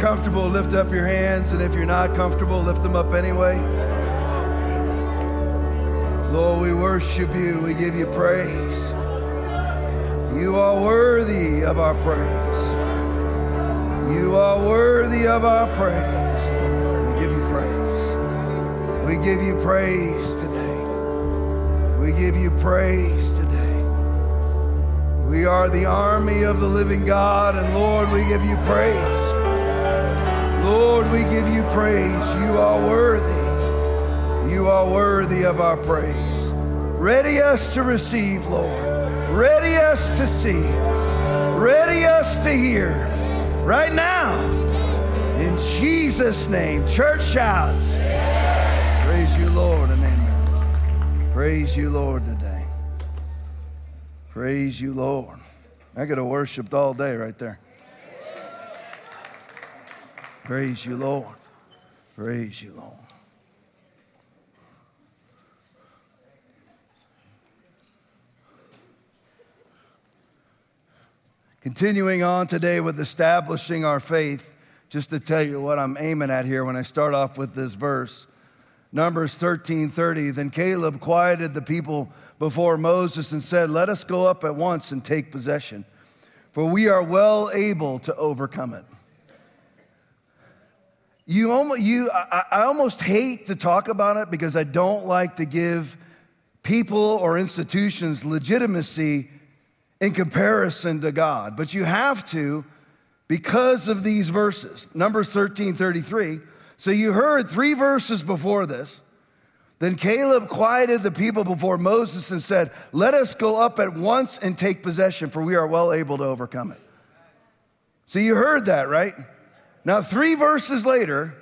comfortable, lift up your hands, and if you're not comfortable, lift them up anyway. Lord, we worship you, we give you praise. You are worthy of our praise. You are worthy of our praise. We give you praise. We give you praise today. We give you praise today. We are the army of the living God, and Lord, we give you praise. Lord, we give you praise. You are worthy. You are worthy of our praise. Ready us to receive, Lord. Ready us to see. Ready us to hear. Right now. In Jesus' name. Church shouts. Praise you, Lord, and amen. Praise you, Lord, today. Praise you, Lord. I could have worshiped all day right there. Praise you, Lord. Praise you, Lord. Continuing on today with establishing our faith, just to tell you what I'm aiming at here when I start off with this verse. Numbers 13:30 Then Caleb quieted the people before Moses and said, "Let us go up at once and take possession, for we are well able to overcome it." You almost, you, I, I almost hate to talk about it because I don't like to give people or institutions legitimacy in comparison to God. But you have to because of these verses. Numbers 13 33. So you heard three verses before this. Then Caleb quieted the people before Moses and said, Let us go up at once and take possession, for we are well able to overcome it. So you heard that, right? Now, three verses later,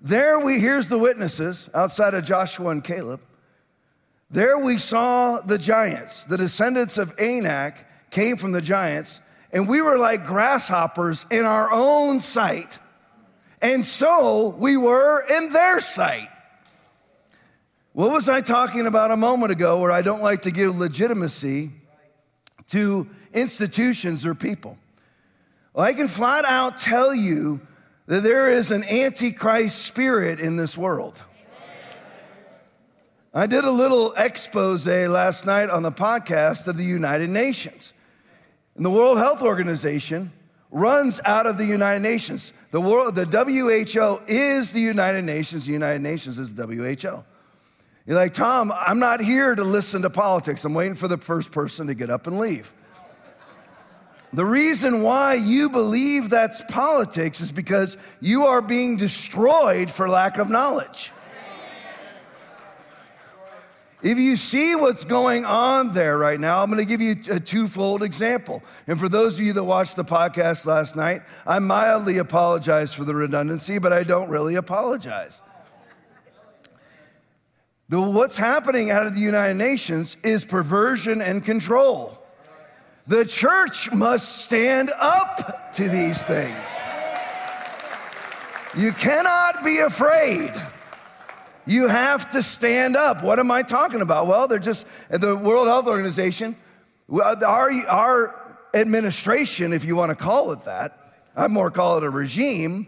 there we, here's the witnesses outside of Joshua and Caleb. There we saw the giants, the descendants of Anak came from the giants, and we were like grasshoppers in our own sight. And so we were in their sight. What was I talking about a moment ago where I don't like to give legitimacy to institutions or people? Well, I can flat out tell you that there is an antichrist spirit in this world. I did a little expose last night on the podcast of the United Nations. And the World Health Organization runs out of the United Nations. The, world, the WHO is the United Nations, the United Nations is the WHO. You're like, Tom, I'm not here to listen to politics. I'm waiting for the first person to get up and leave. The reason why you believe that's politics is because you are being destroyed for lack of knowledge. If you see what's going on there right now, I'm going to give you a twofold example. And for those of you that watched the podcast last night, I mildly apologize for the redundancy, but I don't really apologize. The, what's happening out of the United Nations is perversion and control. The church must stand up to these things. You cannot be afraid. You have to stand up. What am I talking about? Well, they're just, the World Health Organization, our, our administration, if you want to call it that, I more call it a regime,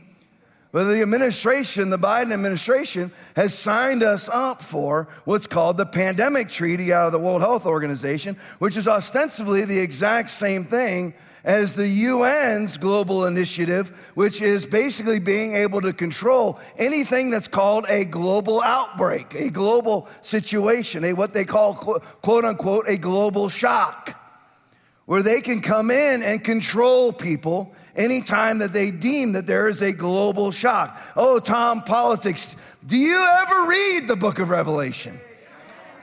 but the administration, the Biden administration, has signed us up for what's called the Pandemic Treaty out of the World Health Organization, which is ostensibly the exact same thing as the UN's global initiative, which is basically being able to control anything that's called a global outbreak, a global situation, a what they call quote unquote a global shock, where they can come in and control people anytime that they deem that there is a global shock. Oh, Tom, politics. Do you ever read the book of Revelation?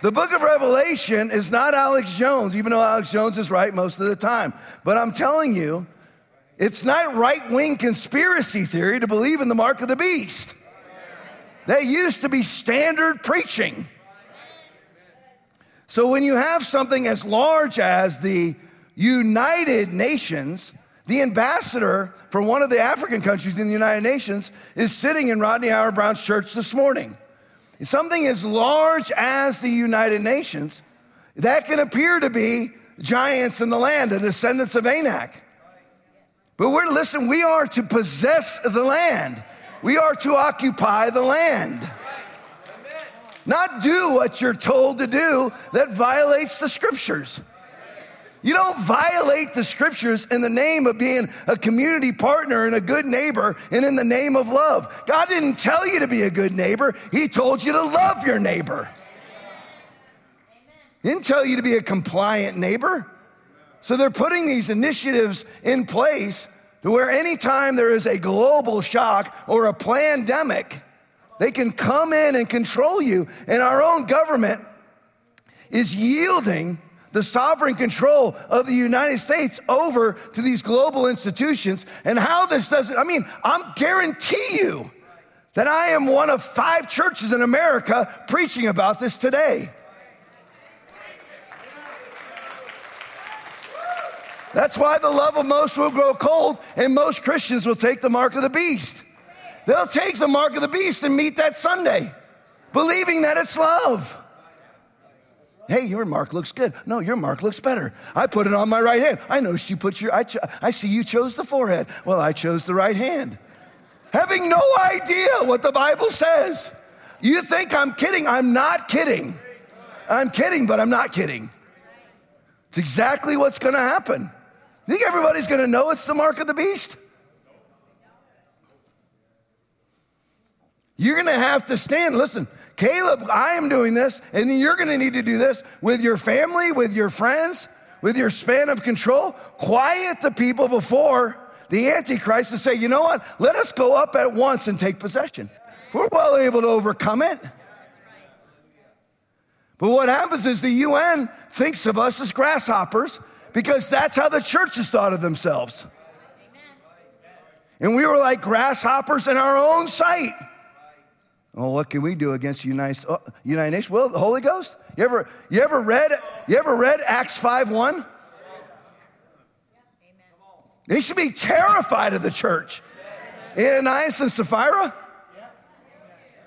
The book of Revelation is not Alex Jones, even though Alex Jones is right most of the time. But I'm telling you, it's not right wing conspiracy theory to believe in the mark of the beast. That used to be standard preaching. So when you have something as large as the United Nations, the ambassador from one of the African countries in the United Nations is sitting in Rodney Howard-Browne's church this morning. Something as large as the United Nations, that can appear to be giants in the land, the descendants of Anak. But we're, listen, we are to possess the land. We are to occupy the land. Not do what you're told to do that violates the scriptures. You don't violate the scriptures in the name of being a community partner and a good neighbor and in the name of love. God didn't tell you to be a good neighbor, He told you to love your neighbor. He didn't tell you to be a compliant neighbor. So they're putting these initiatives in place to where anytime there is a global shock or a pandemic, they can come in and control you. And our own government is yielding the sovereign control of the United States over to these global institutions. And how this doesn't, I mean, I'm guarantee you that I am one of five churches in America preaching about this today. That's why the love of most will grow cold, and most Christians will take the mark of the beast. They'll take the mark of the beast and meet that Sunday, believing that it's love. Hey, your mark looks good. No, your mark looks better. I put it on my right hand. I noticed you put your, I, cho- I see you chose the forehead. Well, I chose the right hand. Having no idea what the Bible says. You think I'm kidding? I'm not kidding. I'm kidding, but I'm not kidding. It's exactly what's gonna happen. You think everybody's gonna know it's the mark of the beast? You're gonna have to stand. Listen, Caleb, I am doing this, and you're gonna need to do this with your family, with your friends, with your span of control. Quiet the people before the Antichrist and say, you know what? Let us go up at once and take possession. We're well able to overcome it. But what happens is the UN thinks of us as grasshoppers because that's how the churches thought of themselves. And we were like grasshoppers in our own sight. Well, what can we do against the United, oh, United Nations? Well, the Holy Ghost. You ever, you ever read, you ever read Acts 5 1? They should be terrified of the church. Ananias and Sapphira,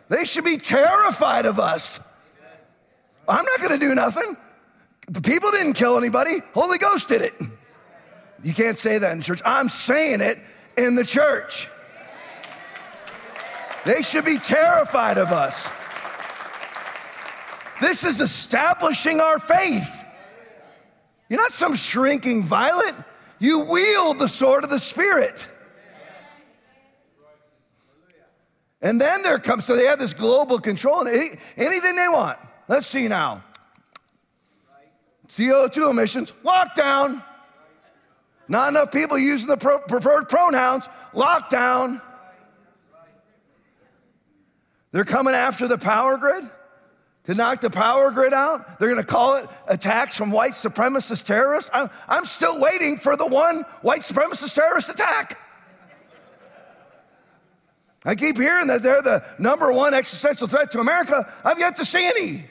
they should be terrified of us. I'm not gonna do nothing. The people didn't kill anybody, Holy Ghost did it. You can't say that in church. I'm saying it in the church. They should be terrified of us. This is establishing our faith. You're not some shrinking violet. You wield the sword of the Spirit. And then there comes, so they have this global control and any, anything they want. Let's see now. CO2 emissions, lockdown. Not enough people using the pro- preferred pronouns, lockdown. They're coming after the power grid to knock the power grid out. They're gonna call it attacks from white supremacist terrorists. I'm, I'm still waiting for the one white supremacist terrorist attack. I keep hearing that they're the number one existential threat to America. I've yet to see any. You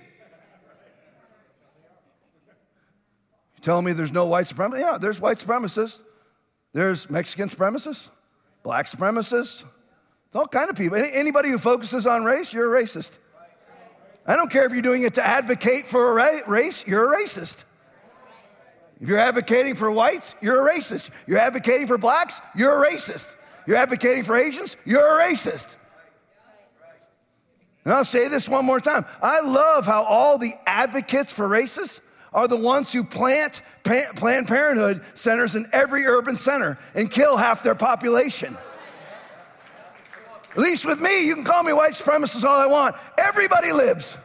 telling me there's no white supremacists? Yeah, there's white supremacists. There's Mexican supremacists, black supremacists, it's all kind of people. Anybody who focuses on race, you're a racist. I don't care if you're doing it to advocate for a race, you're a racist. If you're advocating for whites, you're a racist. You're advocating for blacks, you're a racist. You're advocating for Asians, you're a racist. And I'll say this one more time. I love how all the advocates for racists are the ones who plant Planned Parenthood centers in every urban center and kill half their population. At least with me, you can call me white supremacist all I want. Everybody lives.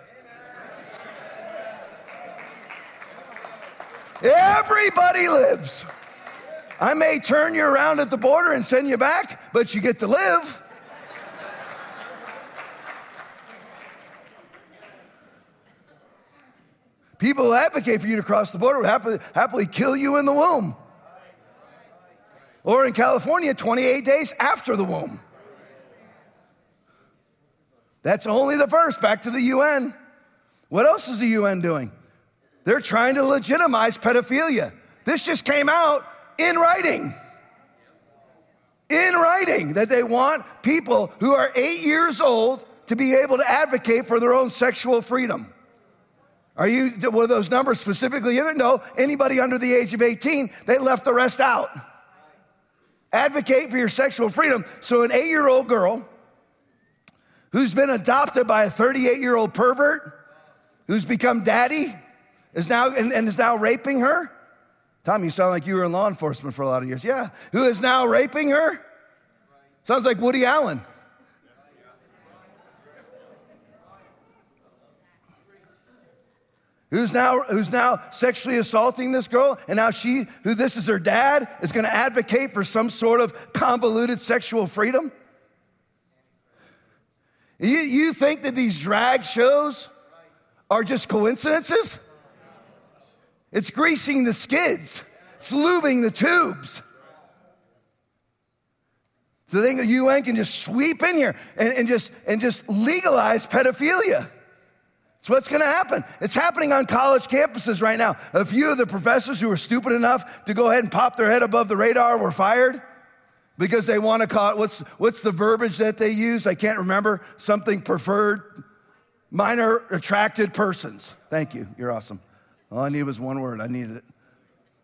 Everybody lives. I may turn you around at the border and send you back, but you get to live. People who advocate for you to cross the border would happily, happily kill you in the womb. Or in California, 28 days after the womb. That's only the first. Back to the UN. What else is the UN doing? They're trying to legitimize pedophilia. This just came out in writing. In writing, that they want people who are eight years old to be able to advocate for their own sexual freedom. Are you, were those numbers specifically in there? No, anybody under the age of 18, they left the rest out. Advocate for your sexual freedom. So, an eight year old girl who's been adopted by a 38 year old pervert who's become daddy is now and, and is now raping her. Tom, you sound like you were in law enforcement for a lot of years. Yeah. Who is now raping her? Sounds like Woody Allen. who's now, who's now sexually assaulting this girl, and now she, who this is her dad, is gonna advocate for some sort of convoluted sexual freedom? You, you think that these drag shows are just coincidences? It's greasing the skids, it's lubing the tubes. So they, the UN can just sweep in here and, and, just, and just legalize pedophilia. It's what's gonna happen. It's happening on college campuses right now. A few of the professors who were stupid enough to go ahead and pop their head above the radar were fired because they wanna call it, what's, what's the verbiage that they use? I can't remember. Something preferred, minor attracted persons. Thank you, you're awesome. All I needed was one word, I needed it.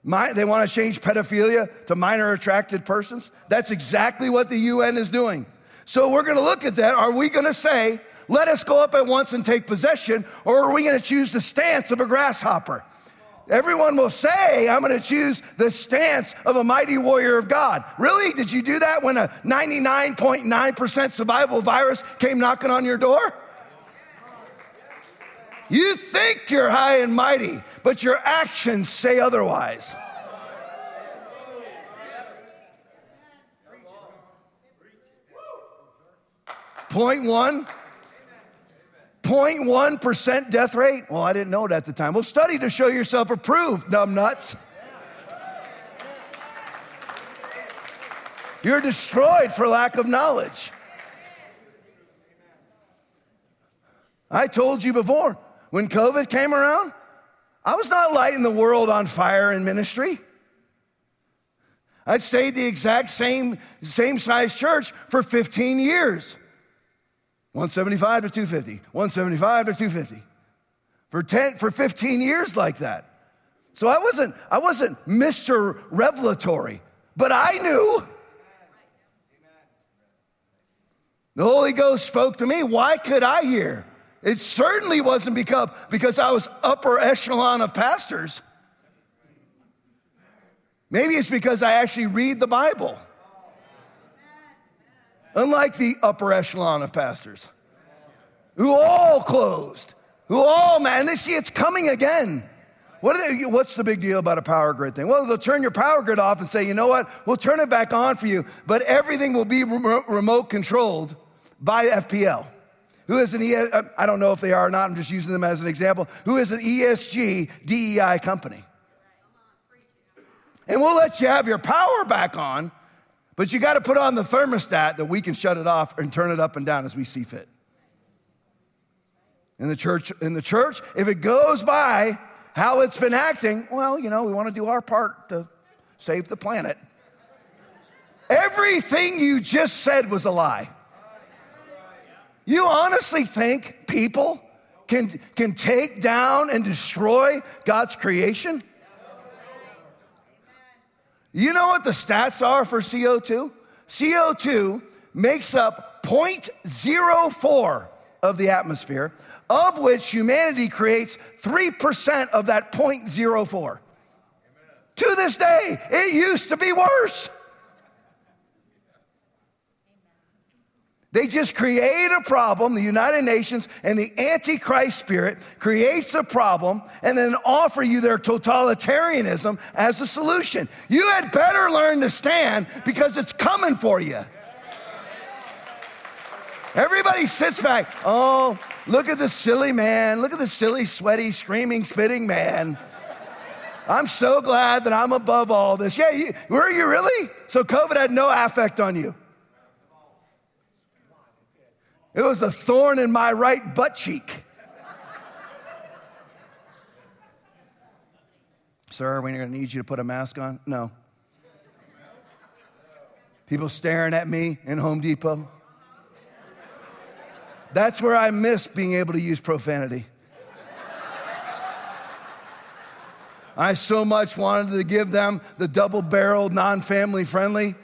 My, they wanna change pedophilia to minor attracted persons. That's exactly what the UN is doing. So we're gonna look at that. Are we gonna say, let us go up at once and take possession, or are we going to choose the stance of a grasshopper? Everyone will say, I'm going to choose the stance of a mighty warrior of God. Really? Did you do that when a 99.9% survival virus came knocking on your door? You think you're high and mighty, but your actions say otherwise. Point one 0.1% death rate? Well, I didn't know it at the time. Well, study to show yourself approved, dumb nuts. You're destroyed for lack of knowledge. I told you before, when COVID came around, I was not lighting the world on fire in ministry. I'd stayed the exact same, same size church for 15 years. 175 to 250, 175 to 250. For 10, for 15 years like that. So I wasn't, I wasn't Mr. Revelatory, but I knew. The Holy Ghost spoke to me. Why could I hear? It certainly wasn't because, because I was upper echelon of pastors. Maybe it's because I actually read the Bible unlike the upper echelon of pastors who all closed, who all, man, they see it's coming again. What they, what's the big deal about a power grid thing? Well, they'll turn your power grid off and say, you know what, we'll turn it back on for you, but everything will be remote controlled by FPL. Who is an ES, I don't know if they are or not, I'm just using them as an example, who is an ESG DEI company. And we'll let you have your power back on, but you got to put on the thermostat that we can shut it off and turn it up and down as we see fit. In the church, in the church, if it goes by how it's been acting, well, you know, we want to do our part to save the planet. Everything you just said was a lie. You honestly think people can, can take down and destroy God's creation? You know what the stats are for CO2? CO2 makes up 0.04 of the atmosphere, of which humanity creates 3% of that 0.04. To this day, it used to be worse. They just create a problem. The United Nations and the Antichrist spirit creates a problem and then offer you their totalitarianism as a solution. You had better learn to stand because it's coming for you. Everybody sits back. Oh, look at the silly man. Look at the silly, sweaty, screaming, spitting man. I'm so glad that I'm above all this. Yeah, you, were you really? So COVID had no affect on you. It was a thorn in my right butt cheek. Sir, we're going to need you to put a mask on? No. People staring at me in Home Depot. That's where I miss being able to use profanity. I so much wanted to give them the double barreled, non family friendly.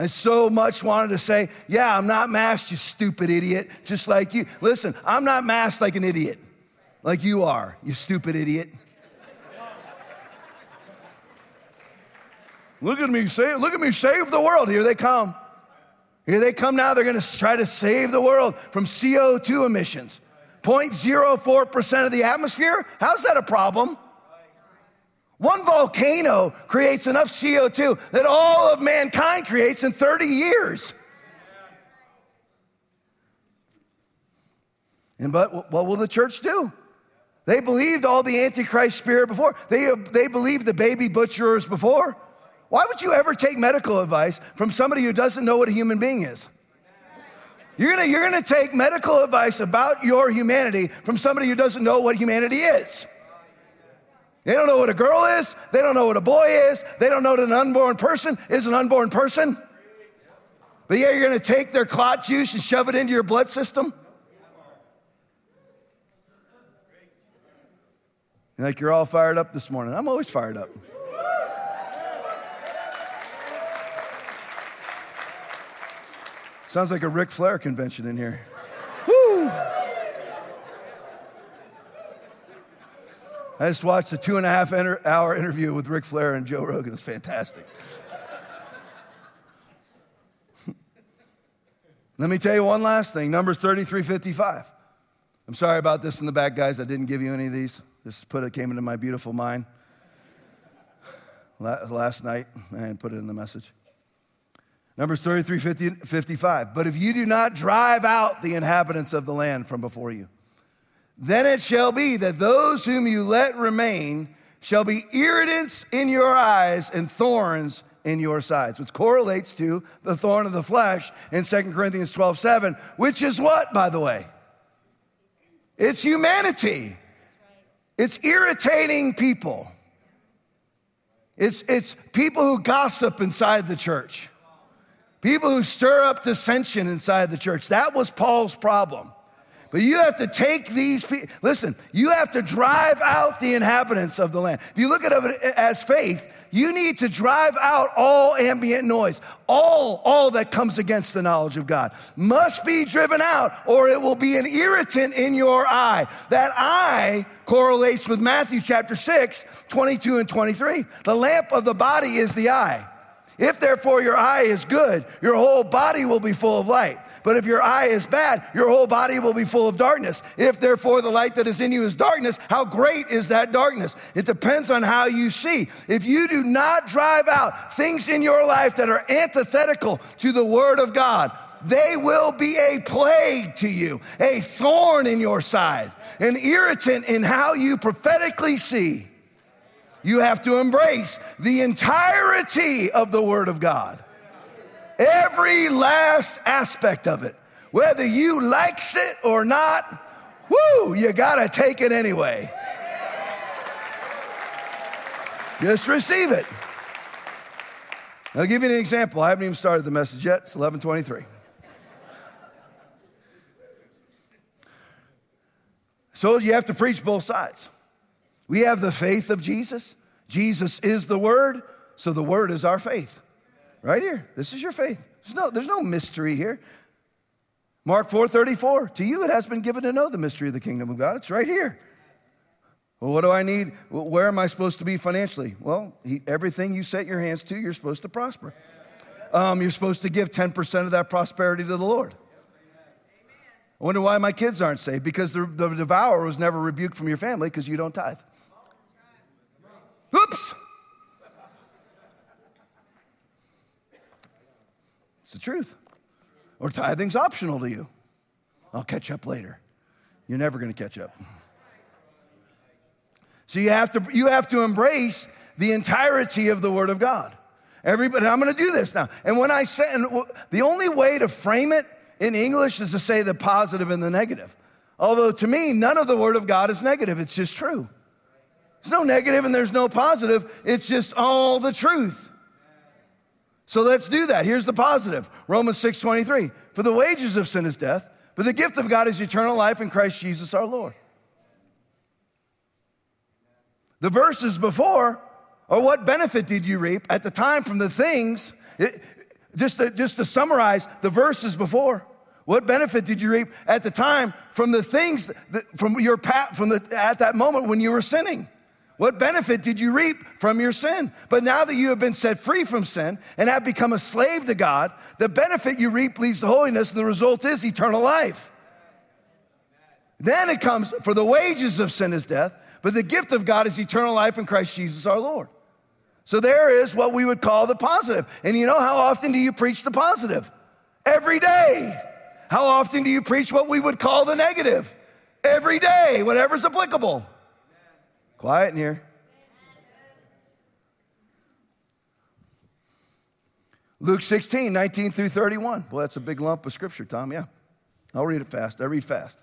I so much wanted to say, Yeah, I'm not masked, you stupid idiot, just like you. Listen, I'm not masked like an idiot, like you are, you stupid idiot. Look at me, say, look at me save the world. Here they come. Here they come now. They're going to try to save the world from CO2 emissions. 0.04% of the atmosphere? How's that a problem? One volcano creates enough CO2 that all of mankind creates in 30 years. And but what will the church do? They believed all the Antichrist spirit before. They, they believed the baby butcherers before. Why would you ever take medical advice from somebody who doesn't know what a human being is? You're gonna, you're gonna take medical advice about your humanity from somebody who doesn't know what humanity is. They don't know what a girl is, they don't know what a boy is, they don't know that an unborn person is an unborn person. But yeah, you're gonna take their clot juice and shove it into your blood system? Like you're all fired up this morning. I'm always fired up. Sounds like a Ric Flair convention in here. I just watched a two and a half hour interview with Ric Flair and Joe Rogan. It's fantastic. Let me tell you one last thing Numbers 3355. I'm sorry about this in the back, guys. I didn't give you any of these. This put it came into my beautiful mind last night. Didn't put it in the message. Numbers 33 50, 55. But if you do not drive out the inhabitants of the land from before you, then it shall be that those whom you let remain shall be irritants in your eyes and thorns in your sides, which correlates to the thorn of the flesh in 2 Corinthians 12 7, which is what, by the way? It's humanity. It's irritating people. It's, it's people who gossip inside the church. People who stir up dissension inside the church. That was Paul's problem. But you have to take these people, listen, you have to drive out the inhabitants of the land. If you look at it as faith, you need to drive out all ambient noise. All, all that comes against the knowledge of God must be driven out, or it will be an irritant in your eye. That eye correlates with Matthew chapter 6, 22 and 23. The lamp of the body is the eye. If therefore your eye is good, your whole body will be full of light. But if your eye is bad, your whole body will be full of darkness. If therefore the light that is in you is darkness, how great is that darkness? It depends on how you see. If you do not drive out things in your life that are antithetical to the word of God, they will be a plague to you, a thorn in your side, an irritant in how you prophetically see. You have to embrace the entirety of the Word of God. Every last aspect of it. Whether you likes it or not, whoo, you gotta take it anyway. Just receive it. I'll give you an example. I haven't even started the message yet. It's 1123. So you have to preach both sides. We have the faith of Jesus. Jesus is the Word, so the Word is our faith. Right here. This is your faith. There's no, there's no mystery here. Mark 4:34. To you it has been given to know the mystery of the kingdom of God. It's right here. Well, what do I need? Where am I supposed to be financially? Well, he, everything you set your hands to, you're supposed to prosper. Um, you're supposed to give 10% of that prosperity to the Lord. I wonder why my kids aren't saved because the, the devourer was never rebuked from your family because you don't tithe. Oops. It's the truth. Or tithing's optional to you. I'll catch up later. You're never going to catch up. So you have to you have to embrace the entirety of the Word of God. Everybody, I'm going to do this now. And when I say, the only way to frame it in English is to say the positive and the negative. Although to me, none of the Word of God is negative. It's just true. There's no negative and there's no positive. It's just all the truth. So let's do that. Here's the positive. Romans 6:23. For the wages of sin is death, but the gift of God is eternal life in Christ Jesus our Lord. The verses before are what benefit did you reap at the time from the things it, Just to, just to summarize the verses before. What benefit did you reap at the time from the things that, from your path from the at that moment when you were sinning? What benefit did you reap from your sin? But now that you have been set free from sin and have become a slave to God, the benefit you reap leads to holiness, and the result is eternal life. Then it comes, for the wages of sin is death, but the gift of God is eternal life in Christ Jesus our Lord. So there is what we would call the positive. And you know how often do you preach the positive? Every day. How often do you preach what we would call the negative? Every day, whatever's applicable. Quiet in here. Luke 16, 19 through 31. Well, that's a big lump of scripture, Tom. Yeah. I'll read it fast. I read fast.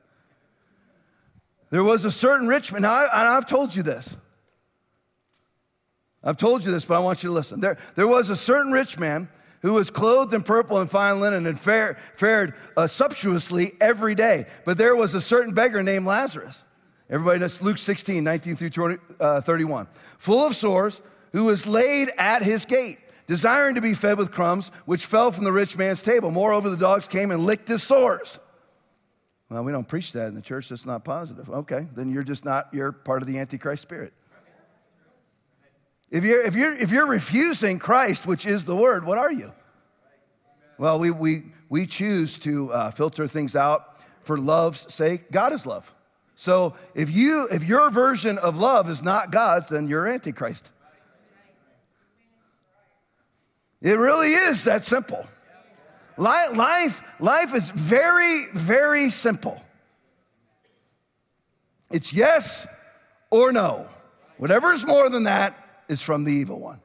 There was a certain rich man. Now, I, have told you this. I've told you this, but I want you to listen. There, there was a certain rich man who was clothed in purple and fine linen and fared, fared uh, sumptuously every day. But there was a certain beggar named Lazarus Everybody, knows Luke 16, 19 through 20, uh, 31. Full of sores, who was laid at his gate, desiring to be fed with crumbs, which fell from the rich man's table. Moreover, the dogs came and licked his sores. Well, we don't preach that in the church. That's not positive. Okay, then you're just not, you're part of the Antichrist spirit. If you're, if you're, if you're refusing Christ, which is the word, what are you? Well, we, we, we choose to uh, filter things out for love's sake. God is love. So if you if your version of love is not God's, then you're antichrist. It really is that simple. Life, life is very, very simple. It's yes or no. Whatever is more than that is from the evil one.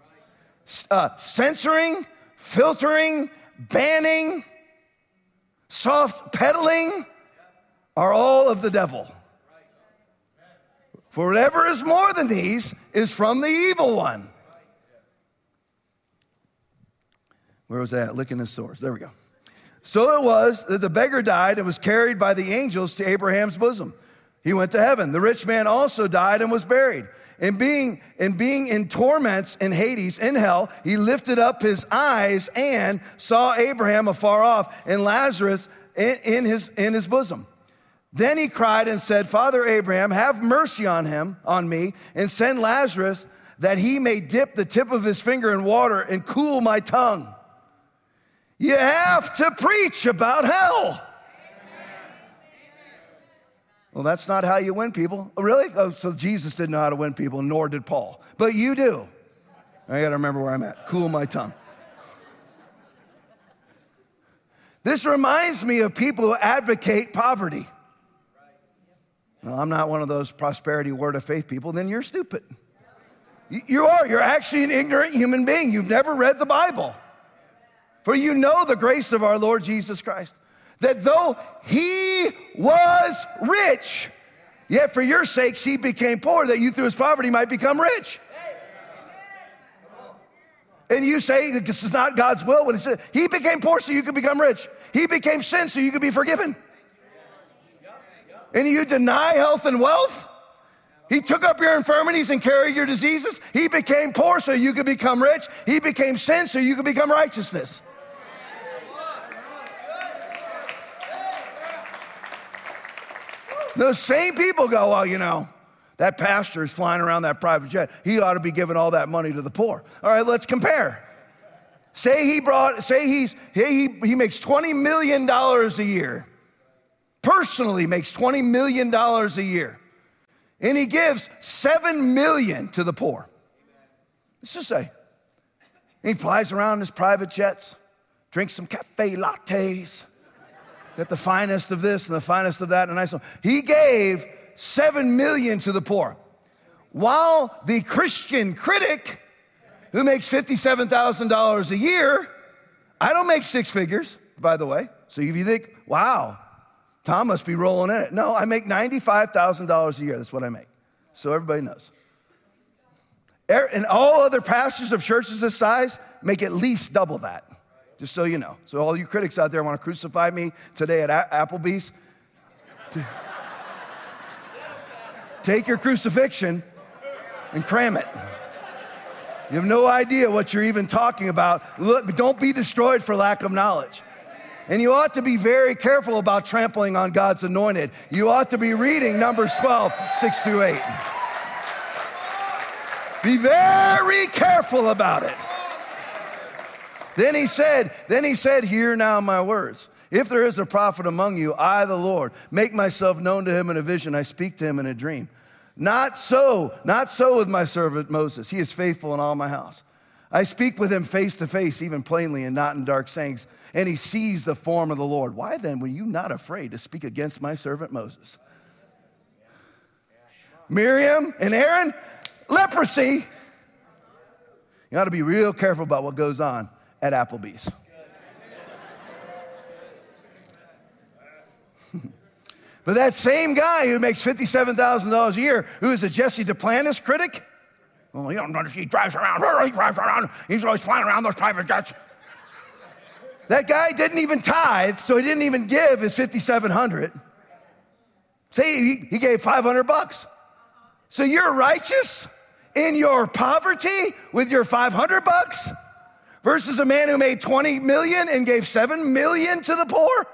Uh, censoring, filtering, banning, soft pedaling are all of the devil. For whatever is more than these is from the evil one. Where was that? Licking his sores. There we go. So it was that the beggar died and was carried by the angels to Abraham's bosom. He went to heaven. The rich man also died and was buried. And being, and being in torments in Hades, in hell, he lifted up his eyes and saw Abraham afar off and Lazarus in, in, his, in his bosom. Then he cried and said, Father Abraham, have mercy on him, on me, and send Lazarus that he may dip the tip of his finger in water and cool my tongue. You have to preach about hell. Well, that's not how you win people. Oh, really? Oh, so Jesus didn't know how to win people, nor did Paul. But you do. I gotta remember where I'm at. Cool my tongue. This reminds me of people who advocate poverty. I'm not one of those prosperity word of faith people, then you're stupid. You are. You're actually an ignorant human being. You've never read the Bible. For you know the grace of our Lord Jesus Christ, that though he was rich, yet for your sakes he became poor, that you through his poverty might become rich. And you say this is not God's will when he said he became poor so you could become rich. He became sin so you could be forgiven and you deny health and wealth? He took up your infirmities and carried your diseases. He became poor so you could become rich. He became sin so you could become righteousness. Those same people go, well, you know, that pastor is flying around that private jet. He ought to be giving all that money to the poor. All right, let's compare. Say he brought, say he's, he, he makes $20 million a year personally makes $20 million a year. And he gives 7 million to the poor. Let's just say. he flies around in his private jets, drinks some cafe lattes, got the finest of this and the finest of that, and nice one. He gave 7 million to the poor. While the Christian critic, who makes $57,000 a year, I don't make six figures, by the way. So if you think, wow, Tom must be rolling in it. No, I make $95,000 a year. That's what I make. So everybody knows. Er, and all other pastors of churches this size make at least double that, just so you know. So, all you critics out there want to crucify me today at Applebee's, take your crucifixion and cram it. You have no idea what you're even talking about. Look, don't be destroyed for lack of knowledge. And you ought to be very careful about trampling on God's anointed. You ought to be reading Numbers 12, 6 through 8. Be very careful about it. Then he said, then he said, Hear now my words. If there is a prophet among you, I, the Lord, make myself known to him in a vision. I speak to him in a dream. Not so, not so with my servant Moses. He is faithful in all my house. I speak with him face to face, even plainly, and not in dark sayings, and he sees the form of the Lord. Why then were you not afraid to speak against my servant Moses? Miriam and Aaron, leprosy. You ought to be real careful about what goes on at Applebee's. But that same guy who makes $57,000 a year, who is a Jesse Duplantis critic, well, you don't understand, he drives around, he drives around, he's always flying around those private jets. That guy didn't even tithe, so he didn't even give his 5,700. Say he, he gave 500 bucks. So you're righteous in your poverty with your 500 bucks versus a man who made 20 million and gave 7 million to the poor?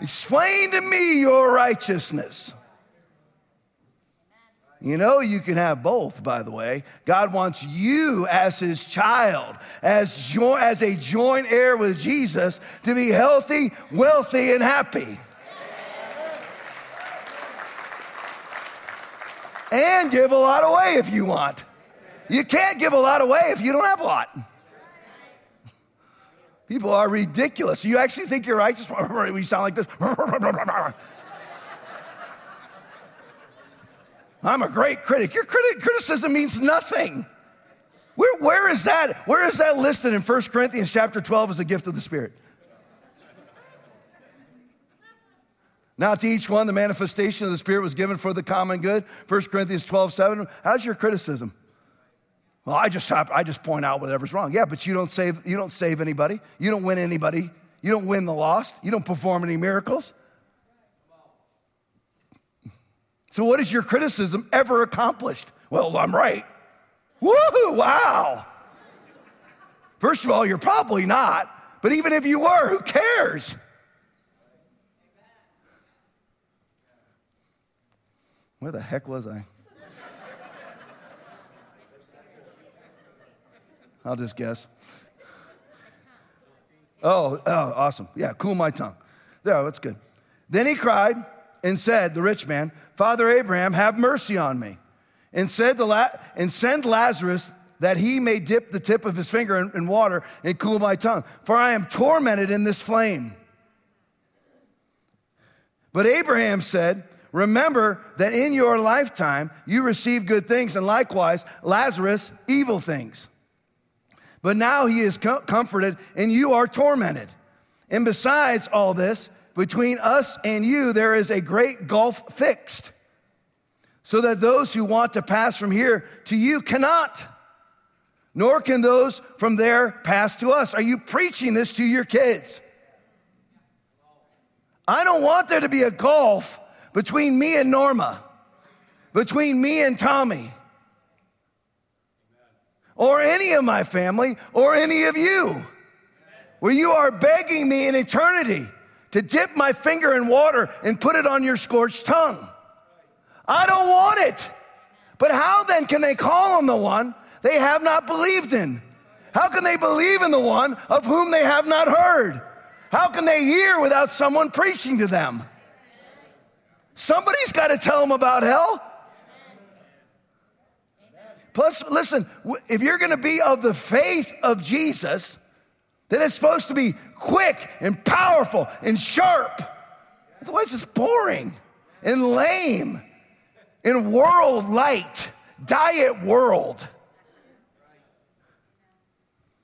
Explain to me your righteousness. You know, you can have both, by the way. God wants you as his child, as, as a joint heir with Jesus, to be healthy, wealthy, and happy. And give a lot away if you want. You can't give a lot away if you don't have a lot. People are ridiculous. You actually think you're righteous? We sound like this. I'm a great critic. Your criti- criticism means nothing. Where, where is that? Where is that listed in 1 Corinthians chapter 12 as a gift of the Spirit? Not to each one, the manifestation of the Spirit was given for the common good. 1 Corinthians 12, 7. How's your criticism? Well, I just have, I just point out whatever's wrong. Yeah, but you don't save you don't save anybody. You don't win anybody. You don't win the lost. You don't perform any miracles. So what has your criticism ever accomplished? Well, I'm right. Woohoo, wow. First of all, you're probably not, but even if you were, who cares? Where the heck was I? I'll just guess. Oh, oh, awesome. Yeah, cool my tongue. There, that's good. Then he cried and said, the rich man, Father Abraham, have mercy on me. And said La- and send Lazarus that he may dip the tip of his finger in, in water and cool my tongue, for I am tormented in this flame. But Abraham said, Remember that in your lifetime you received good things, and likewise Lazarus evil things. But now he is comforted and you are tormented. And besides all this, between us and you, there is a great gulf fixed, so that those who want to pass from here to you cannot, nor can those from there pass to us. Are you preaching this to your kids? I don't want there to be a gulf between me and Norma, between me and Tommy or any of my family or any of you. Where you are begging me in eternity to dip my finger in water and put it on your scorched tongue. I don't want it. But how then can they call on the one they have not believed in? How can they believe in the one of whom they have not heard? How can they hear without someone preaching to them? Somebody's got to tell them about hell. Plus, listen, if you're gonna be of the faith of Jesus, then it's supposed to be quick and powerful and sharp. Otherwise, it's boring and lame in world light, diet world.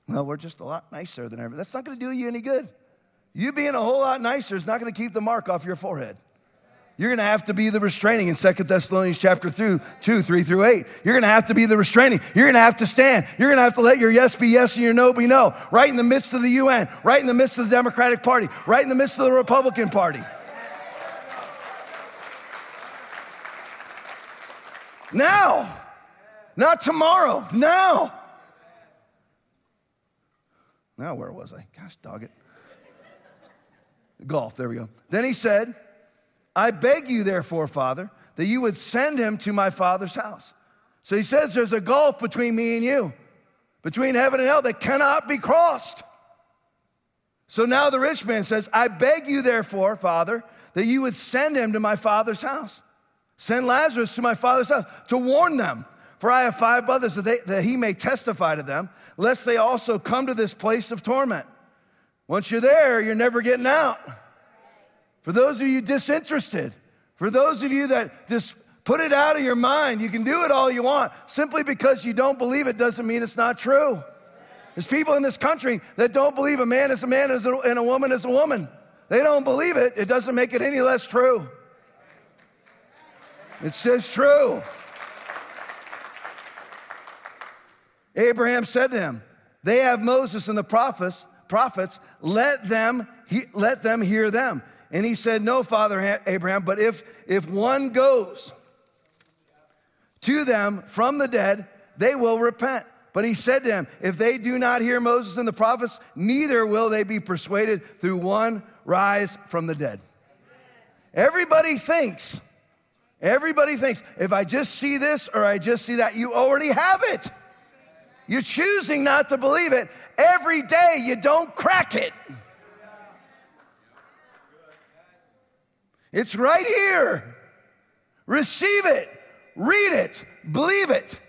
Well, we're just a lot nicer than ever. That's not gonna do you any good. You being a whole lot nicer is not gonna keep the mark off your forehead. You're to have to be the restraining in Second Thessalonians chapter 2, 2, 3 through 8. You're to have to be the restraining. You're to have to stand. You're to have to let your yes be yes and your no be no. Right in the midst of the UN, right in the midst of the Democratic Party, right in the midst of the Republican Party. Now, Not tomorrow, now. Now, where was I? Gosh, dog it. Golf, there we go. Then he said, I beg you, therefore, Father, that you would send him to my father's house. So he says there's a gulf between me and you, between heaven and hell that cannot be crossed. So now the rich man says, I beg you, therefore, Father, that you would send him to my father's house. Send Lazarus to my father's house to warn them. For I have five brothers that, they, that he may testify to them, lest they also come to this place of torment. Once you're there, you're never getting out. For those of you disinterested, for those of you that just put it out of your mind, you can do it all you want. Simply because you don't believe it doesn't mean it's not true. There's people in this country that don't believe a man is a man and a woman is a woman. They don't believe it. It doesn't make it any less true. It's just true. Abraham said to him, They have Moses and the prophets, prophets, let them, he, let them hear them. And he said, No, Father Abraham, but if, if one goes to them from the dead, they will repent. But he said to him, If they do not hear Moses and the prophets, neither will they be persuaded through one rise from the dead. Everybody thinks, everybody thinks, if I just see this or I just see that, you already have it. You're choosing not to believe it. Every day you don't crack it. It's right here. Receive it, read it, believe it.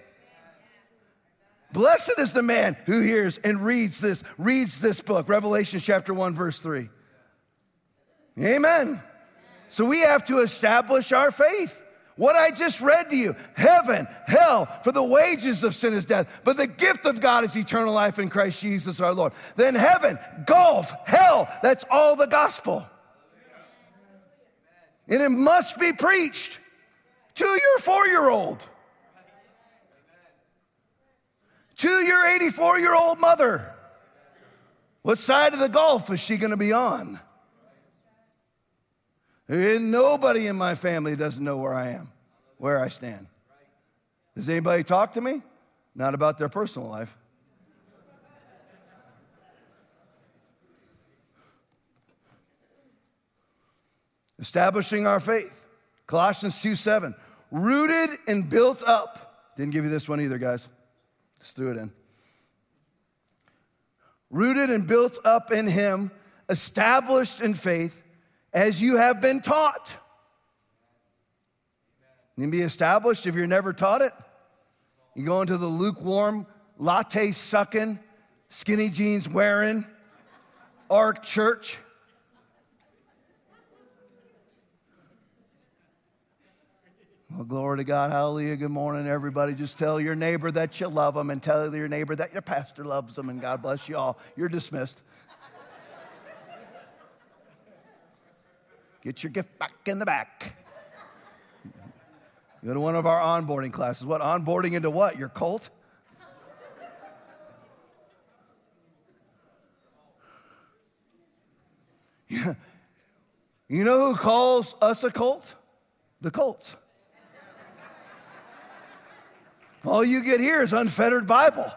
Blessed is the man who hears and reads this, reads this book, Revelation chapter 1, verse 3. Amen. So we have to establish our faith. What I just read to you heaven, hell, for the wages of sin is death, but the gift of God is eternal life in Christ Jesus our Lord. Then heaven, gulf, hell, that's all the gospel. And it must be preached to your four year old, to your 84 year old mother. What side of the gulf is she going to be on? And nobody in my family doesn't know where I am, where I stand. Does anybody talk to me? Not about their personal life. Establishing our faith. Colossians 2 7. Rooted and built up. Didn't give you this one either, guys. Just threw it in. Rooted and built up in Him, established in faith, as you have been taught. You can be established if you're never taught it. You go into the lukewarm, latte sucking, skinny jeans wearing, ark church. Well, glory to God. Hallelujah. Good morning, everybody. Just tell your neighbor that you love them and tell your neighbor that your pastor loves them, and God bless you all. You're dismissed. Get your gift back in the back. Go to one of our onboarding classes. What? Onboarding into what? Your cult? Yeah. You know who calls us a cult? The cults. All you get here is unfettered Bible.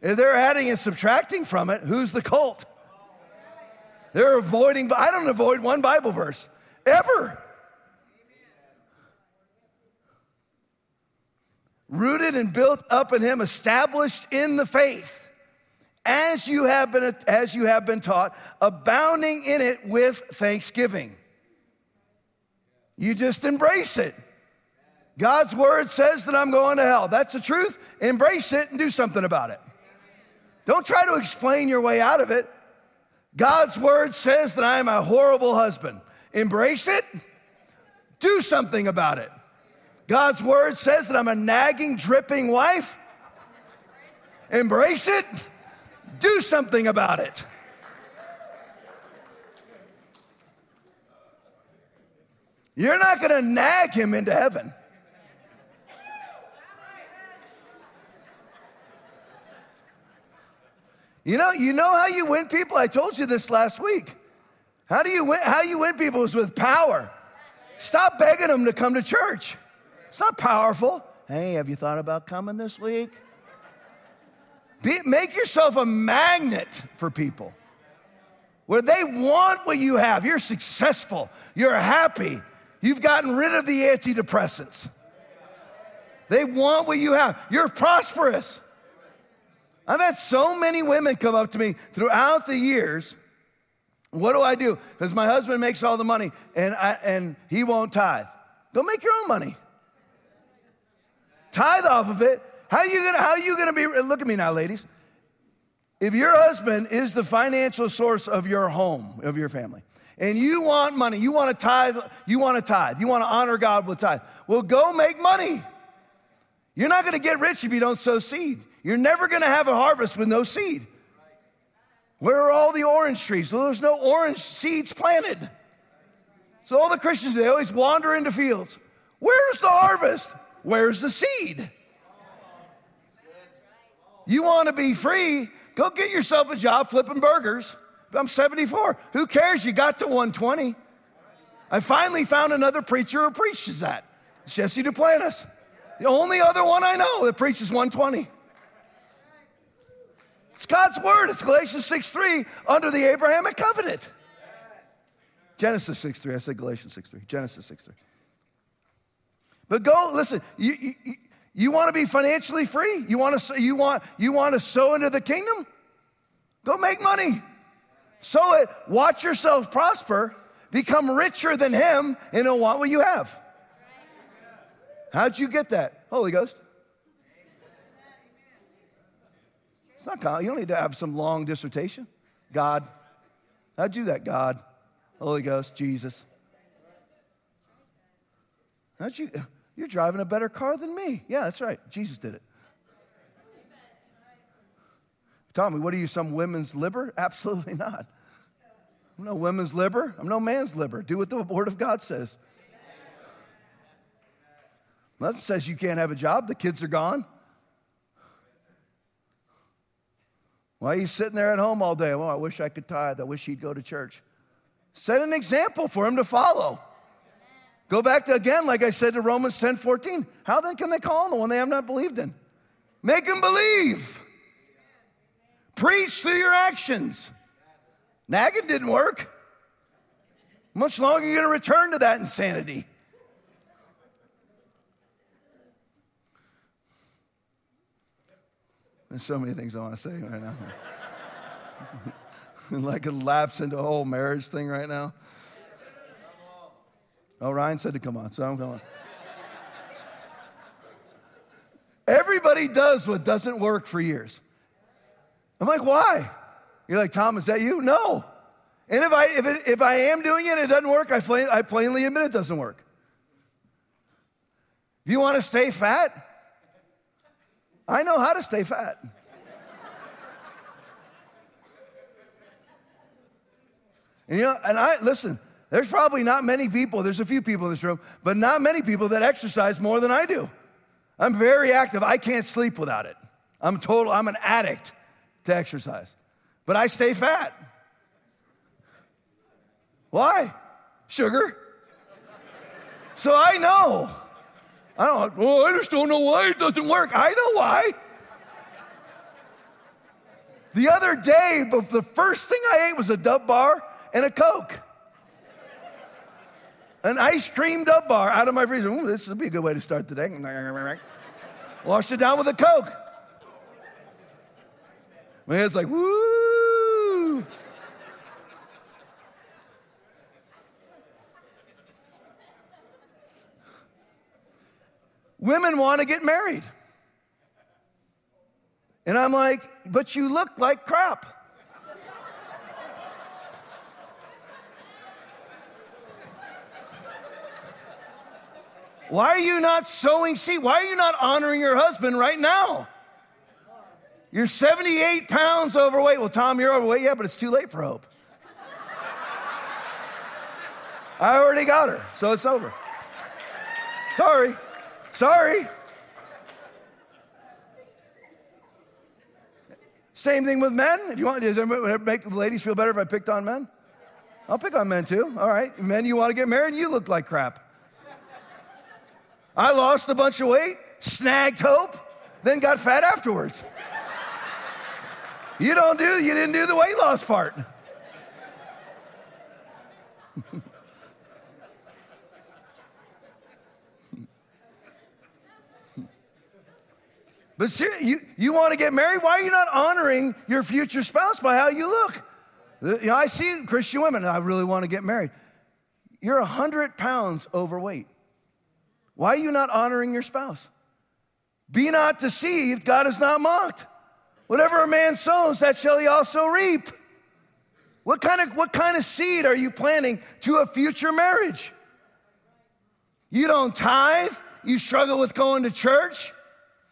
If they're adding and subtracting from it, who's the cult? They're avoiding, I don't avoid one Bible verse ever. Rooted and built up in Him, established in the faith, as you have been, as you have been taught, abounding in it with thanksgiving. You just embrace it. God's word says that I'm going to hell. That's the truth. Embrace it and do something about it. Don't try to explain your way out of it. God's word says that I am a horrible husband. Embrace it, do something about it. God's word says that I'm a nagging, dripping wife. Embrace it, do something about it. You're not gonna nag him into heaven. You know, you know how you win people? I told you this last week. How do you win? How you win people is with power. Stop begging them to come to church. It's not powerful. Hey, have you thought about coming this week? Be, make yourself a magnet for people where they want what you have. You're successful, you're happy, you've gotten rid of the antidepressants. They want what you have. You're prosperous. I've had so many women come up to me throughout the years. What do I do? Because my husband makes all the money and, I, and he won't tithe. Go make your own money. Tithe off of it. How are you gonna, how are you gonna be? Look at me now, ladies. If your husband is the financial source of your home, of your family, and you want money, you want to tithe, you want to tithe, you want to honor God with tithe, well, go make money. You're not going to get rich if you don't sow seed. You're never to have a harvest with no seed. Where are all the orange trees? Well, there's no orange seeds planted. So all the Christians, they always wander into fields. Where's the harvest? Where's the seed? You want to be free? Go get yourself a job flipping burgers. I'm 74. Who cares? You got to 120. I finally found another preacher who preaches that. It's Jesse Duplantis. The only other one I know that preaches 120. It's God's word. It's Galatians 6 3 under the Abrahamic covenant. Genesis 6 3. I said Galatians 6 3. Genesis 6 3. But go, listen, you, you, you want to be financially free? You want to, you, want, you want to sow into the kingdom? Go make money. Sow it. Watch yourself prosper. Become richer than him and he'll want what you have. How'd you get that? Holy Ghost. It's not You don't need to have some long dissertation. God. How'd you do that? God. Holy Ghost. Jesus. How'd you? You're driving a better car than me. Yeah, that's right. Jesus did it. Me, what are you, some women's liber? Absolutely not. I'm no women's liber. I'm no man's liber. Do what the Word of God says. Nothing says you can't have a job. The kids are gone. Why you sitting there at home all day? Well, I wish I could tithe. I wish he'd go to church. Set an example for him to follow. Go back to again, like I said to Romans 10 14. How then can they call on the one they have not believed in? Make them believe. Preach through your actions. Nagging didn't work. Much longer are you going to return to that insanity? There's so many things I want to say right now. like a lapse into a whole marriage thing right now. Oh, Ryan said to come on, so I'm going. Everybody does what doesn't work for years. I'm like, why? You're like, Tom, is that you? No. And if I, if, it, if I am doing it, and it doesn't work, I, I plainly admit it doesn't work. If you want to stay fat, I know how to stay fat. and you know, and I, listen, there's probably not many people, there's a few people in this room, but not many people that exercise more than I do. I'm very active. I can't sleep without it. I'm total, I'm an addict to exercise. But I stay fat. Why? Sugar. So I know. I don't, well, I just don't know why it doesn't work. I know why. The other day, the first thing I ate was a Dove bar and a Coke an ice cream Dove bar out of my freezer. Ooh, this would be a good way to start the day. Washed it down with a Coke. My head's like, woo. Women want to get married. And I'm like, but you look like crap. Why are you not sowing seed? Why are you not honoring your husband right now? You're 78 pounds overweight. Well, Tom, you're overweight. Yeah, but it's too late for hope. I already got her, so it's over. Sorry. Sorry. Same thing with men. If you want, does it make the ladies feel better if I picked on men? I'll pick on men too. All right. Men, you want to get married? You look like crap. I lost a bunch of weight, snagged hope, then got fat afterwards. You don't do, you didn't do the weight loss part. But ser- you, you want to get married? Why are you not honoring your future spouse by how you look? You know, I see Christian women, I really want to get married. You're 100 pounds overweight. Why are you not honoring your spouse? Be not deceived, God is not mocked. Whatever a man sows, that shall he also reap. What kind of, what kind of seed are you planting to a future marriage? You don't tithe, you struggle with going to church,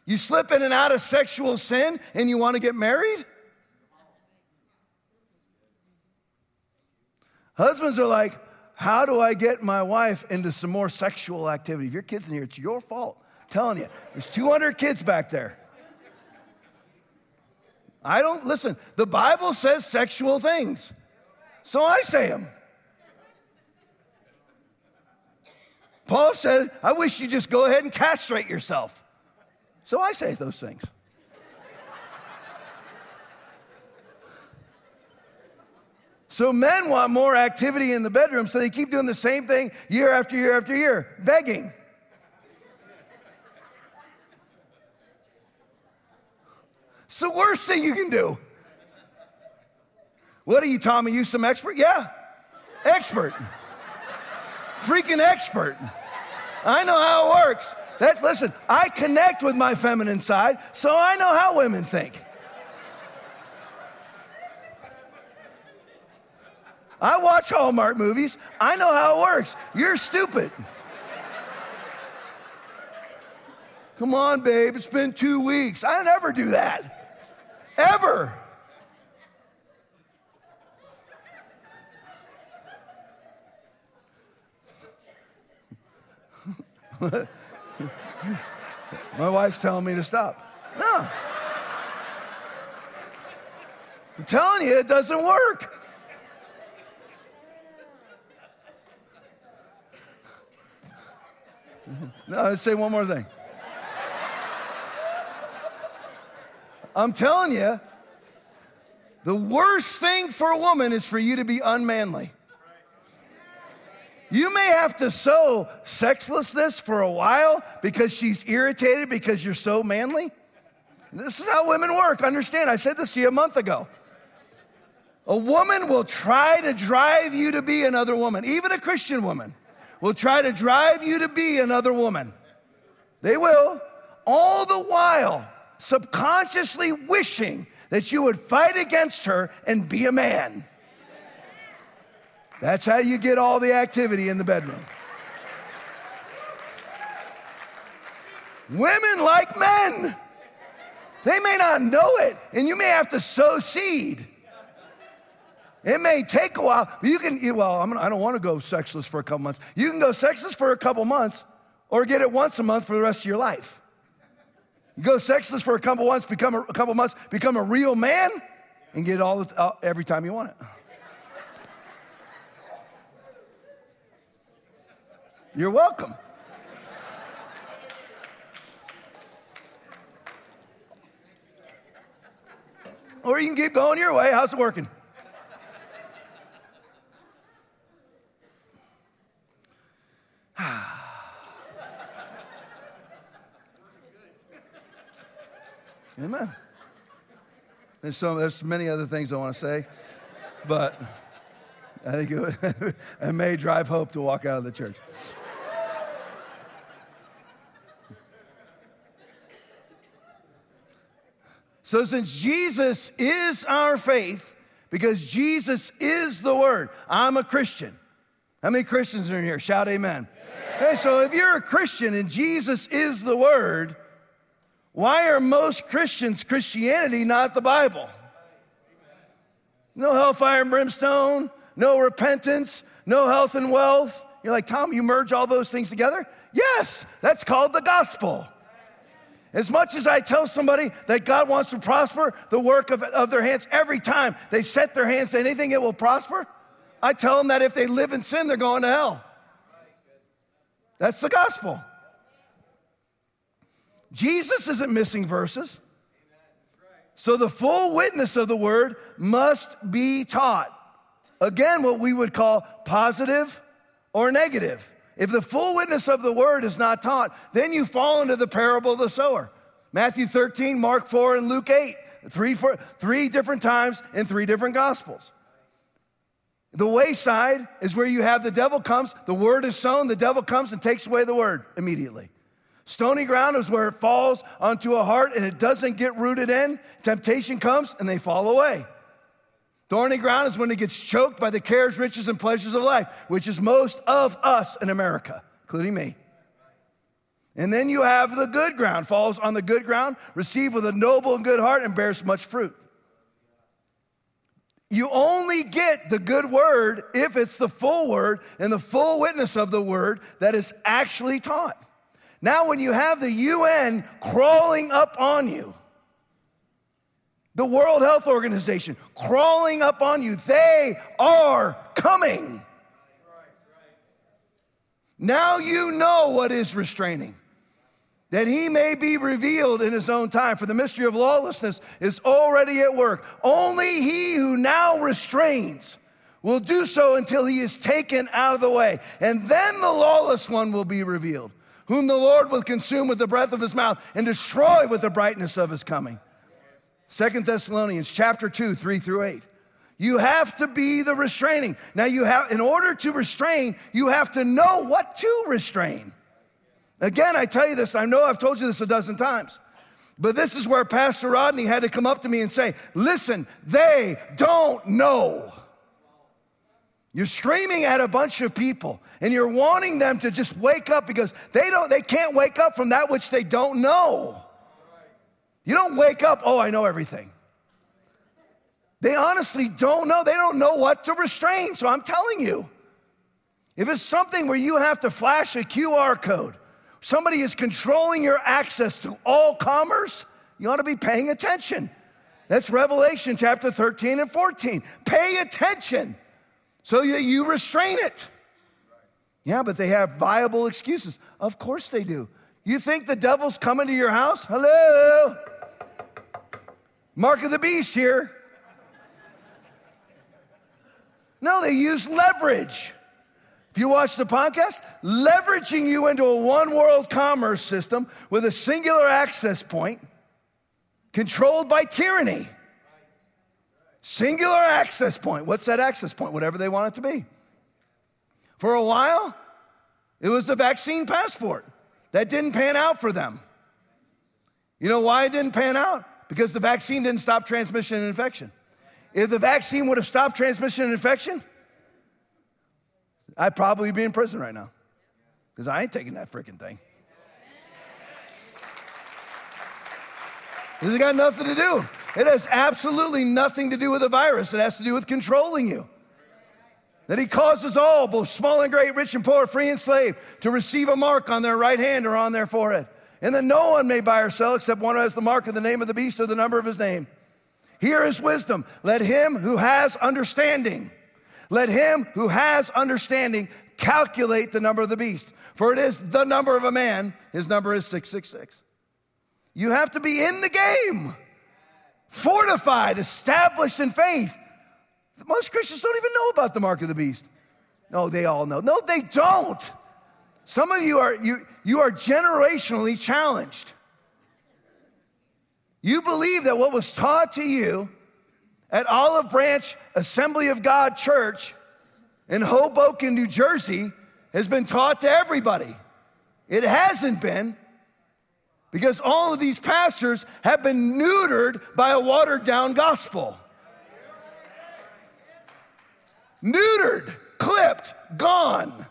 you slip in and out of sexual sin, and you want to get married? Husbands are like, how do I get my wife into some more sexual activity? If your kid's in here, it's your fault. I'm telling you, there's 200 kids back there. I don't, listen, the Bible says sexual things, so I say them. Paul said, I wish you just go ahead and castrate yourself. So I say those things. So men want more activity in the bedroom, so they keep doing the same thing year after year after year, begging. It's the worst thing you can do. What are you, Tommy? You some expert? Yeah, expert. Freaking expert. I know how it works. That's listen, I connect with my feminine side, so I know how women think. I watch Hallmark movies. I know how it works. You're stupid. Come on, babe, it's been two weeks. I never do that. Ever. My wife's telling me to stop. No. I'm telling you, it doesn't work. No, let's say one more thing. I'm telling you, the worst thing for a woman is for you to be unmanly. You may have to sow sexlessness for a while because she's irritated because you're so manly. This is how women work. Understand, I said this to you a month ago. A woman will try to drive you to be another woman, even a Christian woman will try to drive you to be another woman. They will, all the while subconsciously wishing that you would fight against her and be a man. That's how you get all the activity in the bedroom. Women like men. They may not know it, and you may have to sow seed. It may take a while, but you can, well, I'm, I don't want to go sexless for a couple months. You can go sexless for a couple months or get it once a month for the rest of your life. You go sexless for a couple months, become a, a couple months, become a real man, and get all the, uh, every time you want it. You're welcome. or you can keep going your way. How's it working? Amen. There's so there's many other things I want to say, but I think it, would, it may drive hope to walk out of the church. So, since Jesus is our faith, because Jesus is the Word, I'm a Christian. How many Christians are in here? Shout amen. Hey, so if you're a Christian and Jesus is the Word, why are most Christians Christianity, not the Bible? No hellfire and brimstone, no repentance, no health and wealth. You're like, Tom, you merge all those things together? Yes, that's called the gospel. As much as I tell somebody that God wants to prosper the work of, of their hands, every time they set their hands to anything, it will prosper. I tell them that if they live in sin, they're going to hell. That's the gospel. Jesus isn't missing verses. So the full witness of the word must be taught. Again, what we would call positive or negative. If the full witness of the word is not taught, then you fall into the parable of the sower. Matthew 13, Mark 4, and Luke 8. Three, four, three different times in three different gospels. The wayside is where you have the devil comes, the word is sown, the devil comes and takes away the word immediately. Stony ground is where it falls onto a heart and it doesn't get rooted in. Temptation comes and they fall away. Thorny ground is when it gets choked by the cares, riches, and pleasures of life, which is most of us in America, including me. And then you have the good ground, falls on the good ground, received with a noble and good heart, and bears much fruit. You only get the good word if it's the full word and the full witness of the word that is actually taught. Now, when you have the UN crawling up on you, the World Health Organization crawling up on you, they are coming. Now you know what is restraining that he may be revealed in his own time. For the mystery of lawlessness is already at work. Only he who now restrains will do so until he is taken out of the way. And then the lawless one will be revealed, whom the Lord will consume with the breath of his mouth and destroy with the brightness of his coming. Second Thessalonians chapter 2, 3 through 8. You have to be the restraining. Now you have in order to restrain, you have to know what to restrain. Again, I tell you this, I know I've told you this a dozen times, but this is where Pastor Rodney had to come up to me and say, Listen, they don't know. You're screaming at a bunch of people and you're wanting them to just wake up because they don't they can't wake up from that which they don't know. You don't wake up, oh, I know everything. They honestly don't know. They don't know what to restrain. So I'm telling you, if it's something where you have to flash a QR code somebody is controlling your access to all commerce, you ought to be paying attention. That's Revelation chapter 13 and 14. Pay attention so that you restrain it. Yeah, but they have viable excuses. Of course they do. You think the devil's coming to your house? Hello? Mark of the beast here. No, they use leverage. If you watch the podcast, leveraging you into a one world commerce system with a singular access point controlled by tyranny. Singular access point. What's that access point? Whatever they want it to be. For a while, it was the vaccine passport. That didn't pan out for them. You know why it didn't pan out? Because the vaccine didn't stop transmission and infection. If the vaccine would have stopped transmission and infection, I'd probably be in prison right now because I ain't taking that freaking thing. It's got nothing to do. It has absolutely nothing to do with the virus. It has to do with controlling you. That he causes all, both small and great, rich and poor, free and slave, to receive a mark on their right hand or on their forehead. And that no one may buy or sell except one who has the mark of the name of the beast or the number of his name. Here is wisdom. Let him who has understanding let him who has understanding calculate the number of the beast, for it is the number of a man. His number is 666. You have to be in the game, fortified, established in faith. Most Christians don't even know about the mark of the beast. No, they all know. No, they don't. Some of you are you, you are generationally challenged. You believe that what was taught to you at Olive Branch Assembly of God Church in Hoboken, New Jersey, has been taught to everybody. It hasn't been because all of these pastors have been neutered by a watered down gospel. Neutered, clipped, gone.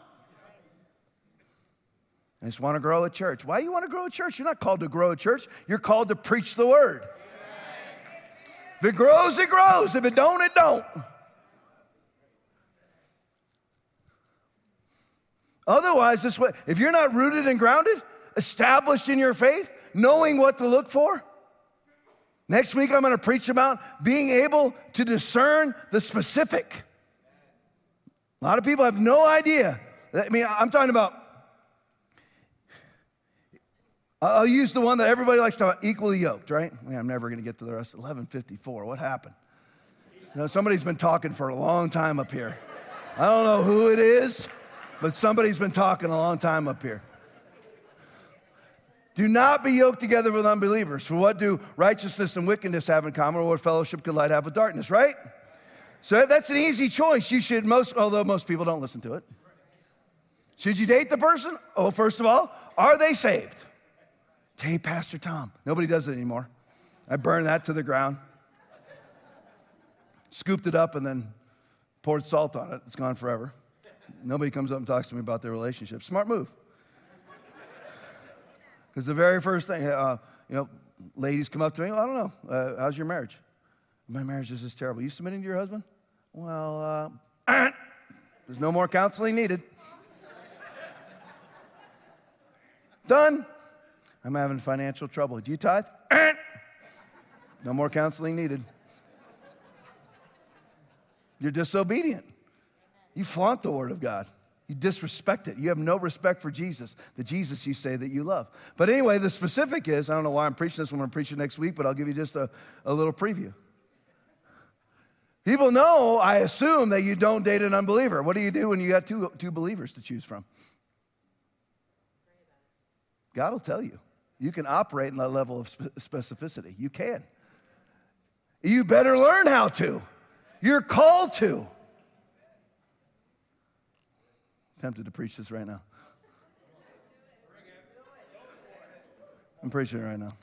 I just want to grow a church. Why do you want to grow a church? You're not called to grow a church, you're called to preach the word. If it grows, it grows. If it don't, it don't. Otherwise, this way, if you're not rooted and grounded, established in your faith, knowing what to look for, next week I'm going to preach about being able to discern the specific. A lot of people have no idea. I mean, I'm talking about I'll use the one that everybody likes to talk about, equally yoked, right? I'm never going to get to the rest. 1154, what happened? Somebody's been talking for a long time up here. I don't know who it is, but somebody's been talking a long time up here. Do not be yoked together with unbelievers. For what do righteousness and wickedness have in common, or what fellowship could light have with darkness, right? So that's an easy choice. You should most, although most people don't listen to it. Should you date the person? Oh, first of all, are they saved? Hey, Pastor Tom. Nobody does it anymore. I burned that to the ground, scooped it up, and then poured salt on it. It's gone forever. Nobody comes up and talks to me about their relationship. Smart move. Because the very first thing, uh, you know, ladies come up to me, well, I don't know, uh, how's your marriage? My marriage is just terrible. You submitting to your husband? Well, uh, there's no more counseling needed. Done. I'm having financial trouble. Do you tithe? no more counseling needed. You're disobedient. You flaunt the word of God. You disrespect it. You have no respect for Jesus, the Jesus you say that you love. But anyway, the specific is I don't know why I'm preaching this when I'm preaching next week, but I'll give you just a, a little preview. People know, I assume, that you don't date an unbeliever. What do you do when you got two, two believers to choose from? God will tell you. You can operate in that level of specificity. You can. You better learn how to. You're called to. tempted to preach this right now. I'm preaching it right now.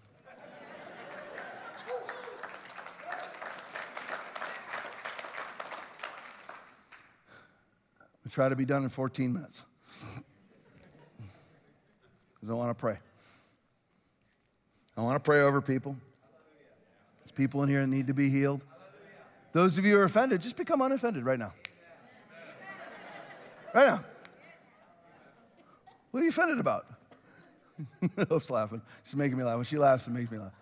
We try to be done in 14 minutes because I want to pray. I want to pray over people. There's people in here that need to be healed. Those of you who are offended, just become unoffended right now. Right now. What are you offended about? Hope's laughing. She's making me laugh. When she laughs, it makes me laugh.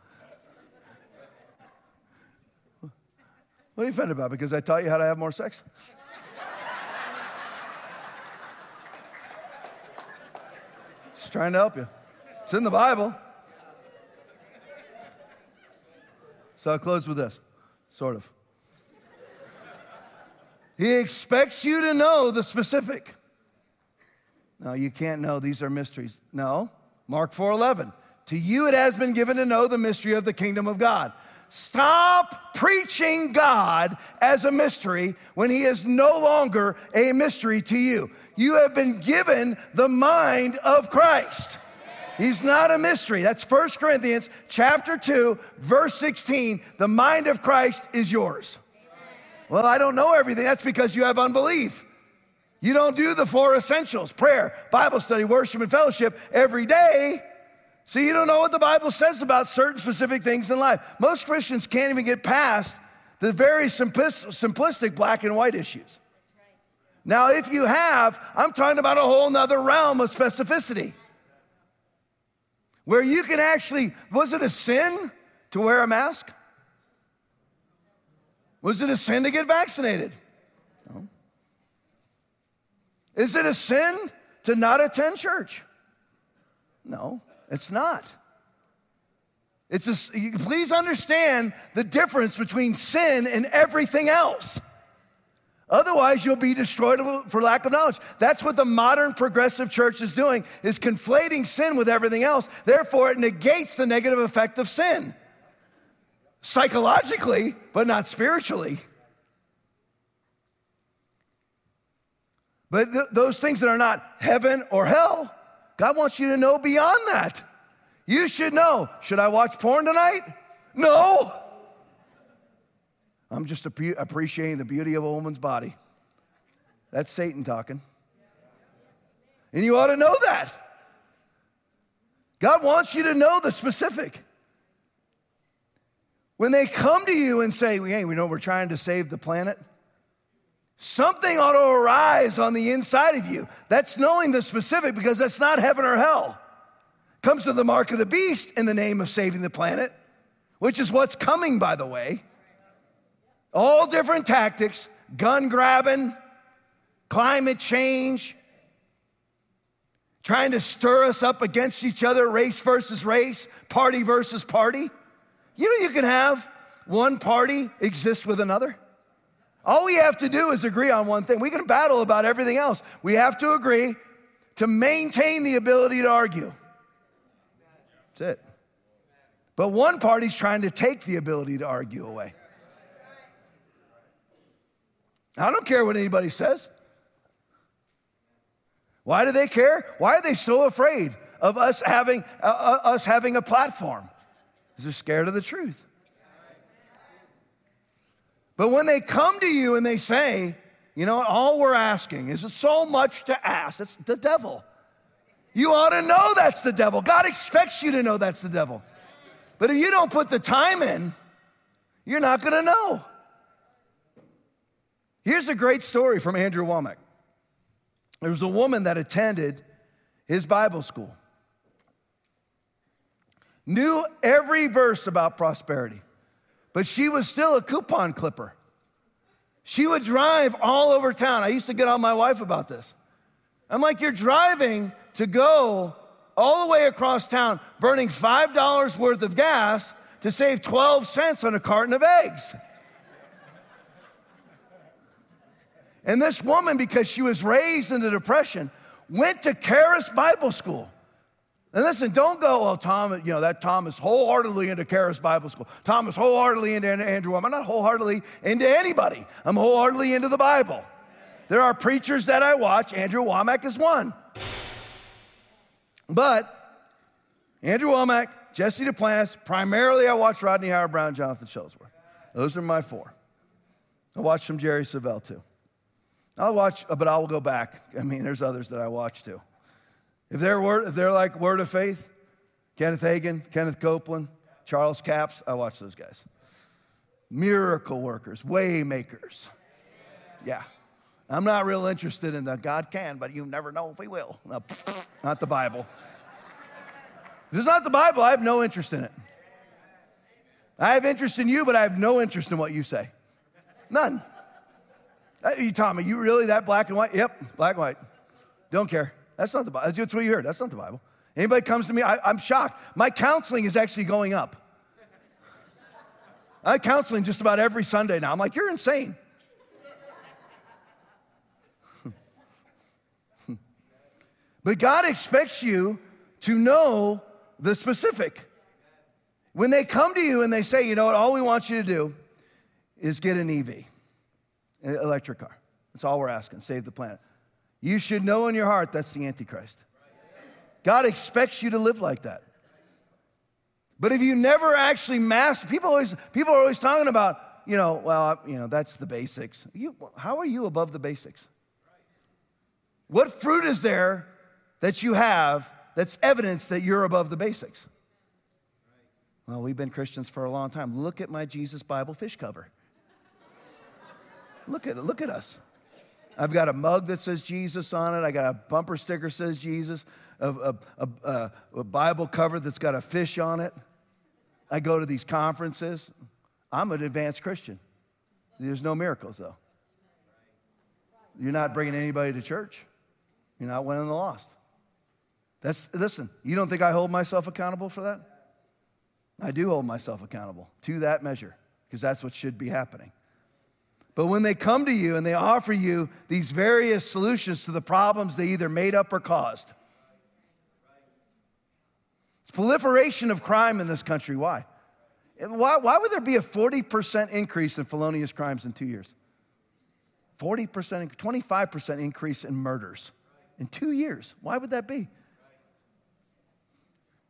What are you offended about? Because I taught you how to have more sex? Just trying to help you. It's in the Bible. So I'll close with this, sort of. He expects you to know the specific. No, you can't know. These are mysteries. No. Mark 4:11. To you it has been given to know the mystery of the kingdom of God. Stop preaching God as a mystery when he is no longer a mystery to you. You have been given the mind of Christ. He's not a mystery. That's 1 Corinthians chapter 2, verse 16. The mind of Christ is yours. Well, I don't know everything. That's because you have unbelief. You don't do the four essentials prayer, Bible study, worship, and fellowship every day. So you don't know what the Bible says about certain specific things in life. Most Christians can't even get past the very simplistic black and white issues. Now, if you have, I'm talking about a whole nother realm of specificity where you can actually, was it a sin to wear a mask? Was it a sin to get vaccinated? No. Is it a sin to not attend church? No, it's not. It's a, please understand the difference between sin and everything else. Otherwise, you'll be destroyed for lack of knowledge. That's what the modern progressive church is doing, is conflating sin with everything else. Therefore, it negates the negative effect of sin. Psychologically, but not spiritually. But th- those things that are not heaven or hell, God wants you to know beyond that. You should know should I watch porn tonight? No. I'm just appreciating the beauty of a woman's body. That's Satan talking. And you ought to know that. God wants you to know the specific. When they come to you and say, hey, we know we're trying to save the planet, something ought to arise on the inside of you. That's knowing the specific because that's not heaven or hell. Comes to the mark of the beast in the name of saving the planet, which is what's coming, by the way. All different tactics gun grabbing, climate change, trying to stir us up against each other, race versus race, party versus party. You know, you can have one party exist with another. All we have to do is agree on one thing. We can battle about everything else. We have to agree to maintain the ability to argue. That's it. But one party's trying to take the ability to argue away. I don't care what anybody says. Why do they care? Why are they so afraid of us having, uh, uh, us having a platform? Because they're scared of the truth. But when they come to you and they say, you know, all we're asking is so much to ask, it's the devil. You ought to know that's the devil. God expects you to know that's the devil. But if you don't put the time in, you're not gonna know. Here's a great story from Andrew Wommack. There was a woman that attended his Bible school, knew every verse about prosperity, but she was still a coupon clipper. She would drive all over town. I used to get on my wife about this. I'm like, you're driving to go all the way across town, burning $5 worth of gas to save 12 cents on a carton of eggs. And this woman, because she was raised in the Depression, went to Charis Bible School. And listen, don't go, oh, Tom, you know, that Tom is wholeheartedly into Charis Bible School. Tom is wholeheartedly into Andrew. I'm not wholeheartedly into anybody. I'm wholeheartedly into the Bible. There are preachers that I watch. Andrew Wommack is one. But Andrew Wommack, Jesse Duplantis, primarily I watch Rodney Howard-Browne, Jonathan Shuttlesworth. Those are my four. I watch some Jerry Savelle too. I'll watch, but I will go back. I mean, there's others that I watch too. If they're, word, if they're like Word of Faith, Kenneth Hagin, Kenneth Copeland, Charles Capps, I watch those guys. Miracle workers, way makers. Yeah. I'm not real interested in the God can, but you never know if He will. No, not the Bible. If it's not the Bible, I have no interest in it. I have interest in you, but I have no interest in what you say. None. You, Tommy, you really that black and white? Yep, black and white. Don't care. That's not the Bible. That's what you heard. That's not the Bible. Anybody comes to me, I, am shocked. My counseling is actually going up. I'm counseling just about every Sunday now. I'm like, you're insane. but God expects you to know the specific. When they come to you and they say, you know what, all we want you to do is get an EV electric car. That's all we're asking. Save the planet. You should know in your heart that's the Antichrist. God expects you to live like that. But if you never actually master, people always people are always talking about, you know, well, you know, that's the basics. You, how are you above the basics? What fruit is there that you have that's evidence that you're above the basics? Well, we've been Christians for a long time. Look at my Jesus Bible fish cover. Look at. Look at us. I've got a mug that says Jesus on it. I got a bumper sticker says Jesus, a, a, a, a, Bible cover that's got a fish on it. I go to these conferences. I'm an advanced Christian. There's no miracles, though. You're not bringing anybody to church. You're not winning the lost. That's listen. You don't think I hold myself accountable for that? I do hold myself accountable to that measure because that's what should be happening. But when they come to you and they offer you these various solutions to the problems they either made up or caused, it's proliferation of crime in this country. Why? Why, why would there be a 40% increase in felonious crimes in two years? 40%, 25% increase in murders in two years. Why would that be?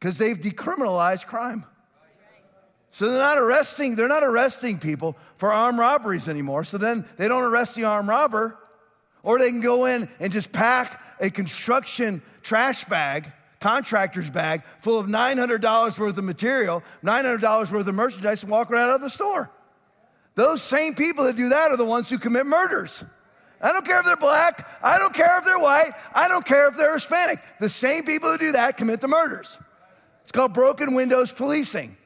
Because they've decriminalized crime. So they're not arresting, they're not arresting people for armed robberies anymore. So then they don't arrest the armed robber, or they can go in and just pack a construction trash bag, contractor's bag, full of $900 worth of material, $900 worth of merchandise, and walk right out of the store. Those same people that do that are the ones who commit murders. I don't care if they're black, I don't care if they're white, I don't care if they're Hispanic. The same people who do that commit the murders. It's called broken windows policing.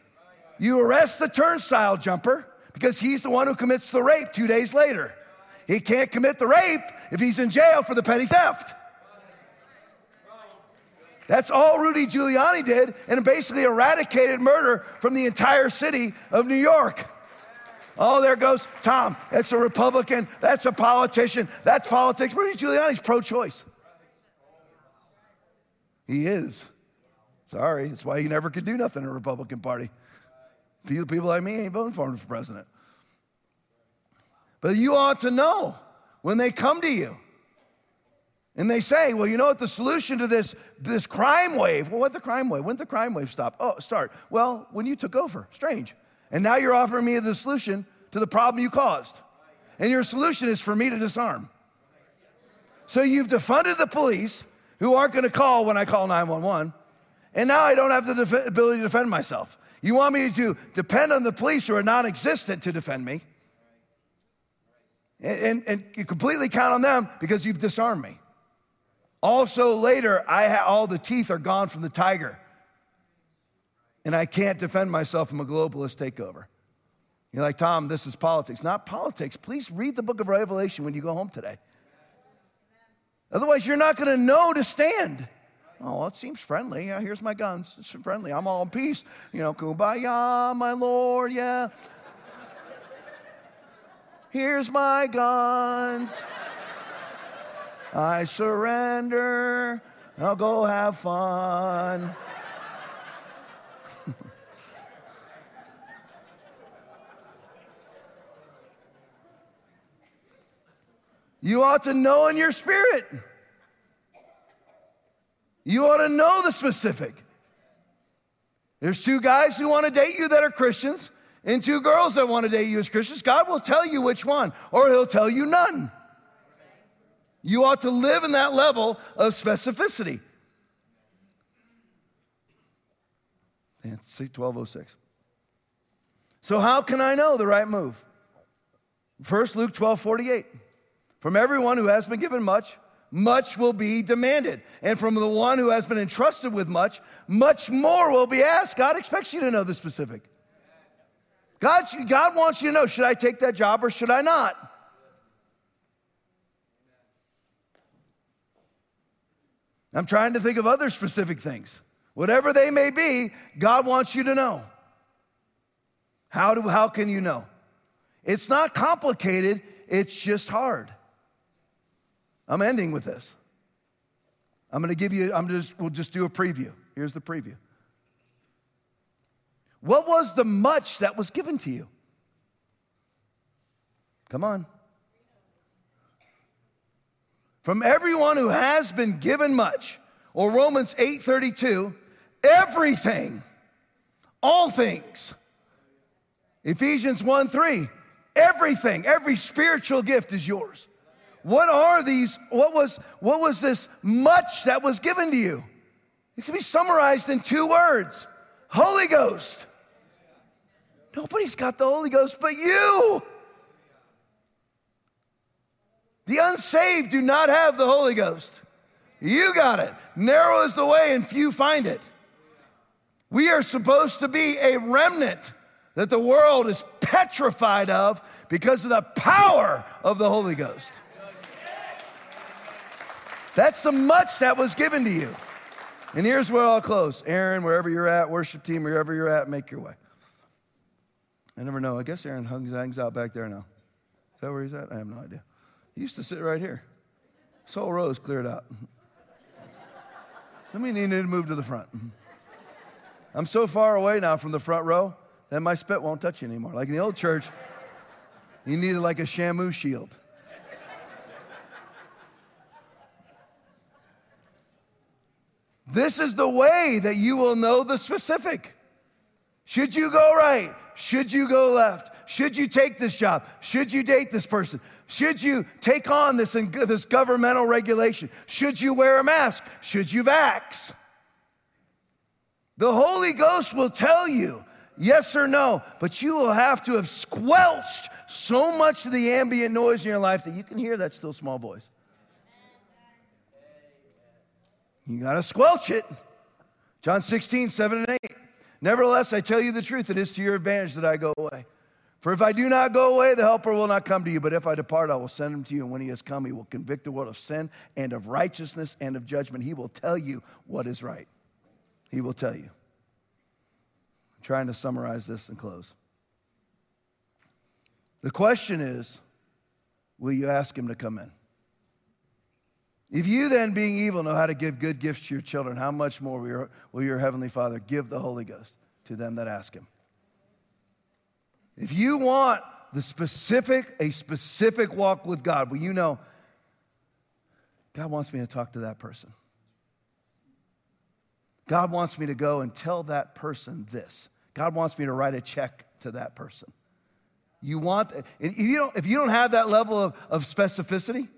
You arrest the turnstile jumper because he's the one who commits the rape two days later. He can't commit the rape if he's in jail for the petty theft. That's all Rudy Giuliani did, and basically eradicated murder from the entire city of New York. Oh, there goes Tom. That's a Republican. That's a politician. That's politics. Rudy Giuliani's pro choice. He is. Sorry. That's why he never could do nothing in the Republican Party. People, people like me ain't voting for him for president. But you ought to know when they come to you and they say, well, you know what, the solution to this, this crime wave, well, what the crime wave? When did the crime wave stop? Oh, start. Well, when you took over. Strange. And now you're offering me the solution to the problem you caused. And your solution is for me to disarm. So you've defunded the police who aren't going to call when I call 911. And now I don't have the def- ability to defend myself. You want me to depend on the police who are non existent to defend me. And, and, you completely count on them because you've disarmed me. Also, later, I ha- all the teeth are gone from the tiger and I can't defend myself from a globalist takeover. You're like, Tom, this is politics. Not politics. Please read the book of Revelation when you go home today. Otherwise, you're not going to know to stand. Oh, well, it seems friendly. Yeah, here's my guns. It's friendly. I'm all in peace. You know, kumbaya, my Lord, yeah. Here's my guns. I surrender. I'll go have fun. You ought to know in your spirit. You ought to know the specific. There's two guys who want to date you that are Christians, and two girls that want to date you as Christians. God will tell you which one, or He'll tell you none. You ought to live in that level of specificity. It's 1206. So, how can I know the right move? First, Luke 12 48. From everyone who has been given much, much will be demanded. And from the one who has been entrusted with much, much more will be asked. God expects you to know the specific. God, God wants you to know should I take that job or should I not? I'm trying to think of other specific things. Whatever they may be, God wants you to know. How, do, how can you know? It's not complicated, it's just hard. I'm ending with this. I'm going to give you, I'm just, we'll just do a preview. Here's the preview. What was the much that was given to you? Come on. From everyone who has been given much, or Romans 8:32, everything, all things. Ephesians 1 3, everything, every spiritual gift is yours. What are these? What was, what was this much that was given to you? It can be summarized in two words Holy Ghost. Nobody's got the Holy Ghost but you. The unsaved do not have the Holy Ghost. You got it. Narrow is the way and few find it. We are supposed to be a remnant that the world is petrified of because of the power of the Holy Ghost. That's the much that was given to you. And here's where I'll close. Aaron, wherever you're at, worship team, wherever you're at, make your way. I never know. I guess Aaron hangs, out back there now. Is that where he's at? I have no idea. He used to sit right here. This whole row is cleared out. Somebody need to move to the front. I'm so far away now from the front row that my spit won't touch you anymore. Like in the old church, you needed like a Shamu shield. This is the way that you will know the specific. Should you go right? Should you go left? Should you take this job? Should you date this person? Should you take on this, this governmental regulation? Should you wear a mask? Should you vax? The Holy Ghost will tell you yes or no, but you will have to have squelched so much of the ambient noise in your life that you can hear that still small voice. You got to squelch it. John 16, 7 and 8. Nevertheless, I tell you the truth, it is to your advantage that I go away. For if I do not go away, the helper will not come to you. But if I depart, I will send him to you. And when he has come, he will convict the world of sin and of righteousness and of judgment. He will tell you what is right. He will tell you. I'm trying to summarize this and close. The question is will you ask him to come in? If you then, being evil, know how to give good gifts to your children, how much more will your, heavenly Father give the Holy Ghost to them that ask him? If you want the specific, a specific walk with God, well, you know, God wants me to talk to that person. God wants me to go and tell that person this. God wants me to write a check to that person. You want, if you don't, if you don't have that level of, of specificity,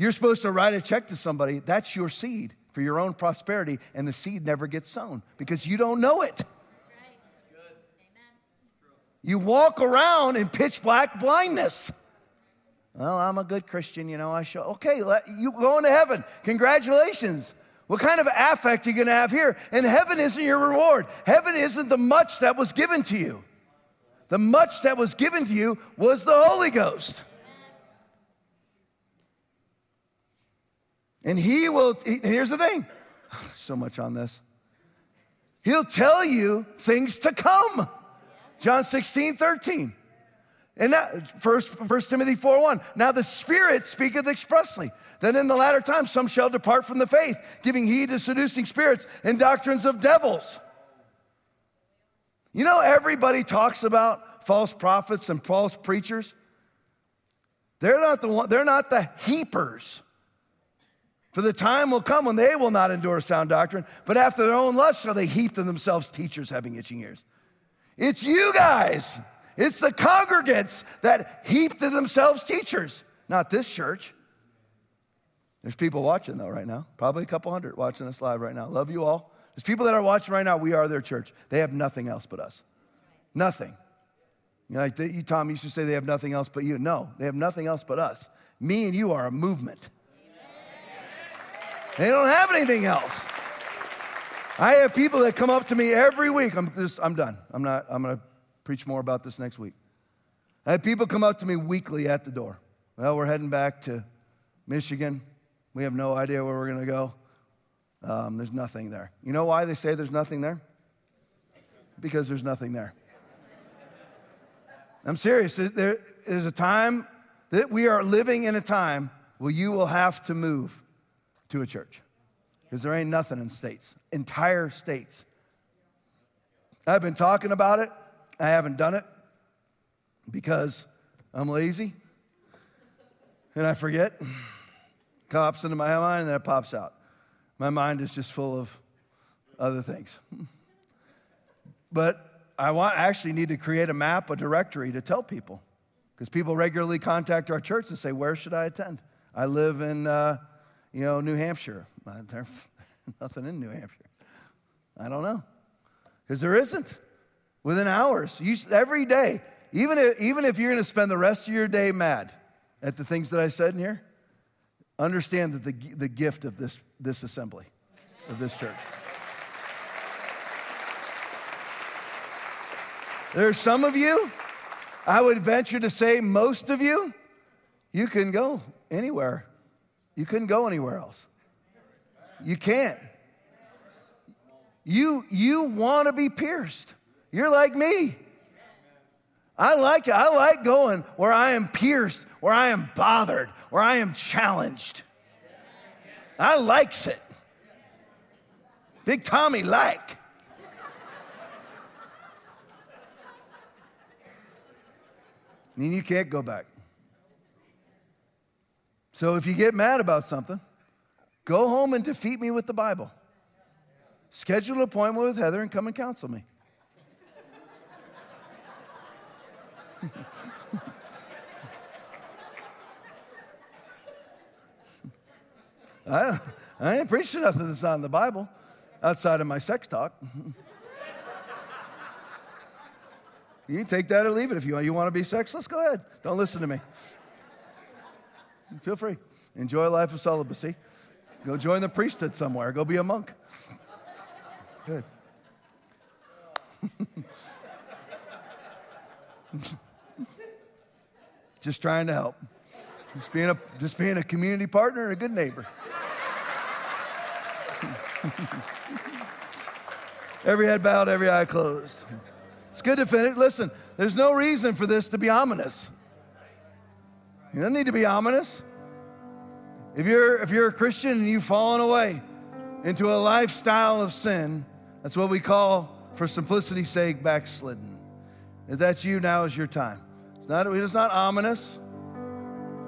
you're supposed to write a check to somebody. That's your seed for your own prosperity, and the seed never gets sown because you don't know it. You walk around in pitch black blindness. Well, I'm a good Christian, you know. I show, okay, let, you go into heaven. Congratulations. What kind of affect are you going to have here? And heaven isn't your reward. Heaven isn't the much that was given to you. The much that was given to you was the Holy Ghost. And he will, here's the thing so much on this. He'll tell you things to come. John 16, 13. And that, first, First Timothy 4 1. Now the Spirit speaketh expressly. Then in the latter times some shall depart from the faith, giving heed to seducing spirits and doctrines of devils. You know, everybody talks about false prophets and false preachers. They're not the one, they're not the heapers. For the time will come when they will not endure sound doctrine, but after their own lust shall they heap to themselves teachers having itching ears. It's you guys. It's the congregants that heap to themselves teachers, not this church. There's people watching though right now, probably a couple hundred watching us live right now. Love you all. There's people that are watching right now. We are their church. They have nothing else but us. Nothing. You know, like you, Tom, used to say they have nothing else but you. No, they have nothing else but us. Me and you are a movement. They don't have anything else. I have people that come up to me every week. I'm just, I'm done. I'm not, I'm to preach more about this next week. I have people come up to me weekly at the door. Well, we're heading back to Michigan. We have no idea where we're to go. Um, there's nothing there. You know why they say there's nothing there? Because there's nothing there. I'm serious. There is a time that we are living in a time where you will have to move to a church because there ain't nothing in states, entire states. I've been talking about it, I haven't done it because I'm lazy and I forget. Pops into my mind and then it pops out. My mind is just full of other things. But I want, actually need to create a map, a directory to tell people. Because people regularly contact our church and say, Where should I attend? I live in, uh, you know, New Hampshire. Uh, there's nothing in New Hampshire. I don't know. Because there isn't. Within hours, you, every day, even if, even if you're going to spend the rest of your day mad at the things that I said in here, understand that the, the gift of this, this assembly, of this church. There's some of you, I would venture to say most of you, you can go anywhere. You couldn't go anywhere else. You can't. You, you want to be pierced. You're like me. I like it. I like going where I am pierced, where I am bothered, where I am challenged. I likes it. Big Tommy like. And you can't go back. So if you get mad about something, Go home and defeat me with the Bible. Schedule an appointment with Heather and come and counsel me. I, I ain't preaching nothing that's not in the Bible outside of my sex talk. you can take that or leave it if you want. You want to be sexless? Go ahead. Don't listen to me. Feel free. Enjoy a life of celibacy. Go join the priesthood somewhere. Go be a monk. Good. Just trying to help. Just being a, just being a community partner and a good neighbor. every head bowed, every eye closed. It's good to finish. Listen, there's no reason for this to be ominous. You don't need to be ominous. If you're, if you're a Christian and you've fallen away into a lifestyle of sin, that's what we call, for simplicity's sake, backslidden. If that's you, now is your time. It's not, it's not ominous.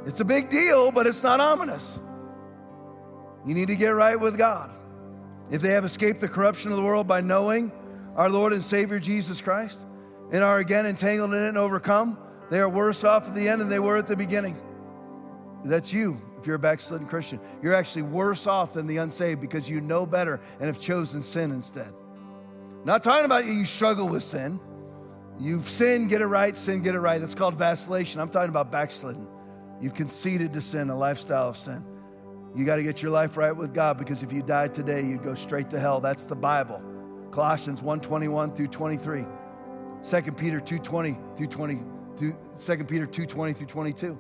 It's a big deal, but it's not ominous. You need to get right with God. If they have escaped the corruption of the world by knowing our Lord and Savior Jesus Christ and are again entangled in it and overcome, they are worse off at the end than they were at the beginning. That's you if you're a backslidden Christian. You're actually worse off than the unsaved because you know better and have chosen sin instead. Not talking about you, struggle with sin. You've sinned, get it right, sin, get it right. That's called vacillation. I'm talking about backslidden. You've conceded to sin, a lifestyle of sin. You got to get your life right with God because if you died today, you'd go straight to hell. That's the Bible. Colossians 1:21 through 23. 2 Peter 2:20 through 20 2 Peter 2:20 through 22.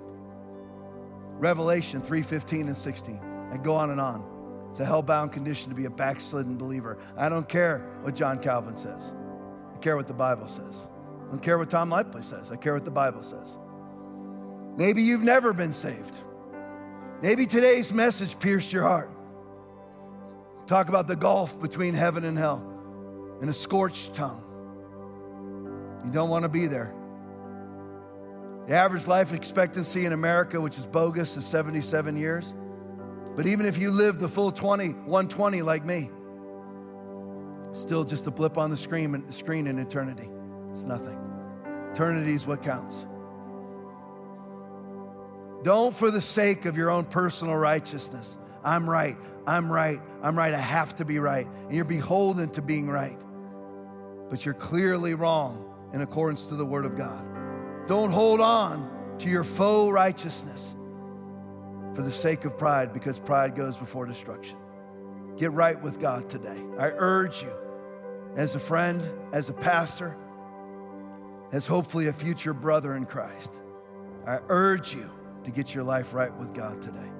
Revelation 3:15 and 16. And go on and on. It's a hell-bound condition to be a backslidden believer. I don't care what John Calvin says. I care what the Bible says. I don't care what Tom Laipply says. I care what the Bible says. Maybe you've never been saved. Maybe today's message pierced your heart. Talk about the gulf between heaven and hell in a scorched tongue. You don't want to be there. The average life expectancy in America, which is bogus, is 77 years. But even if you live the full 20, 120 like me, still just a blip on the screen, screen in eternity. It's nothing. Eternity is what counts. Don't, for the sake of your own personal righteousness, I'm right, I'm right, I'm right, I have to be right. And you're beholden to being right. But you're clearly wrong in accordance to the Word of God. Don't hold on to your faux righteousness for the sake of pride, because pride goes before destruction. Get right with God today. I urge you, as a friend, as a pastor, as hopefully a future brother in Christ, I urge you to get your life right with God today.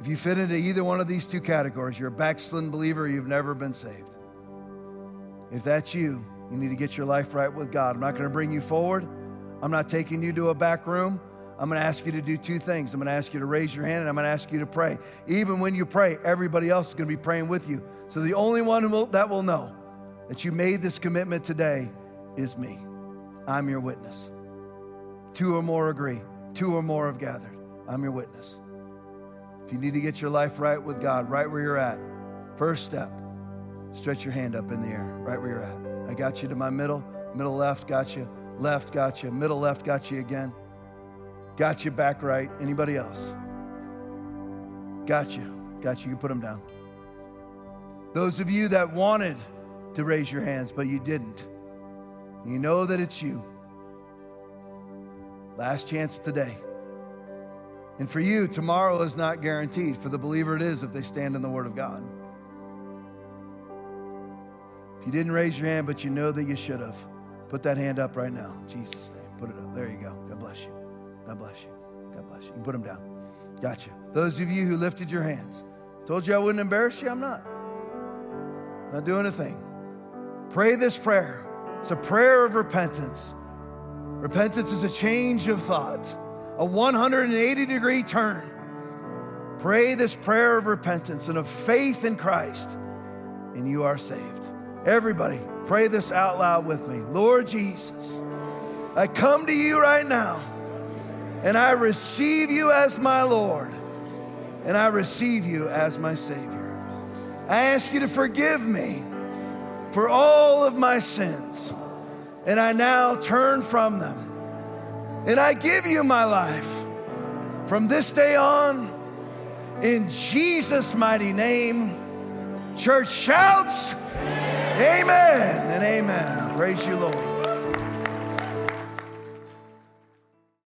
If you fit into either one of these two categories, you're a backslidden believer, you've never been saved. If that's you, you need to get your life right with God. I'm not going to bring you forward. I'm not taking you to a back room. I'm going to ask you to do two things. I'm going to ask you to raise your hand and I'm going to ask you to pray. Even when you pray, everybody else is going to be praying with you. So the only one will, that will know that you made this commitment today is me. I'm your witness. Two or more agree, two or more have gathered. I'm your witness. If you need to get your life right with God, right where you're at, first step, stretch your hand up in the air, right where you're at. I got you to my middle, middle left, got you, left, got you, middle left, got you again. Got you back right. Anybody else? Got you. Got you. You can put them down. Those of you that wanted to raise your hands, but you didn't, you know that it's you. Last chance today. And for you, tomorrow is not guaranteed. For the believer, it is if they stand in the Word of God. You didn't raise your hand, but you know that you should have, put that hand up right now. Jesus' name. Put it up. There you go. God bless you. God bless you. God bless you. You can put them down. Gotcha. Those of you who lifted your hands, told you I wouldn't embarrass you. I'm not. Not doing a thing. Pray this prayer. It's a prayer of repentance. Repentance is a change of thought, a 180 degree turn. Pray this prayer of repentance and of faith in Christ, and you are saved. Everybody, pray this out loud with me. Lord Jesus, I come to you right now, and I receive you as my Lord, and I receive you as my Savior. I ask you to forgive me for all of my sins and I now turn from them. And I give you my life from this day on in Jesus' mighty name. Church shouts, Amen and amen. Praise you, Lord.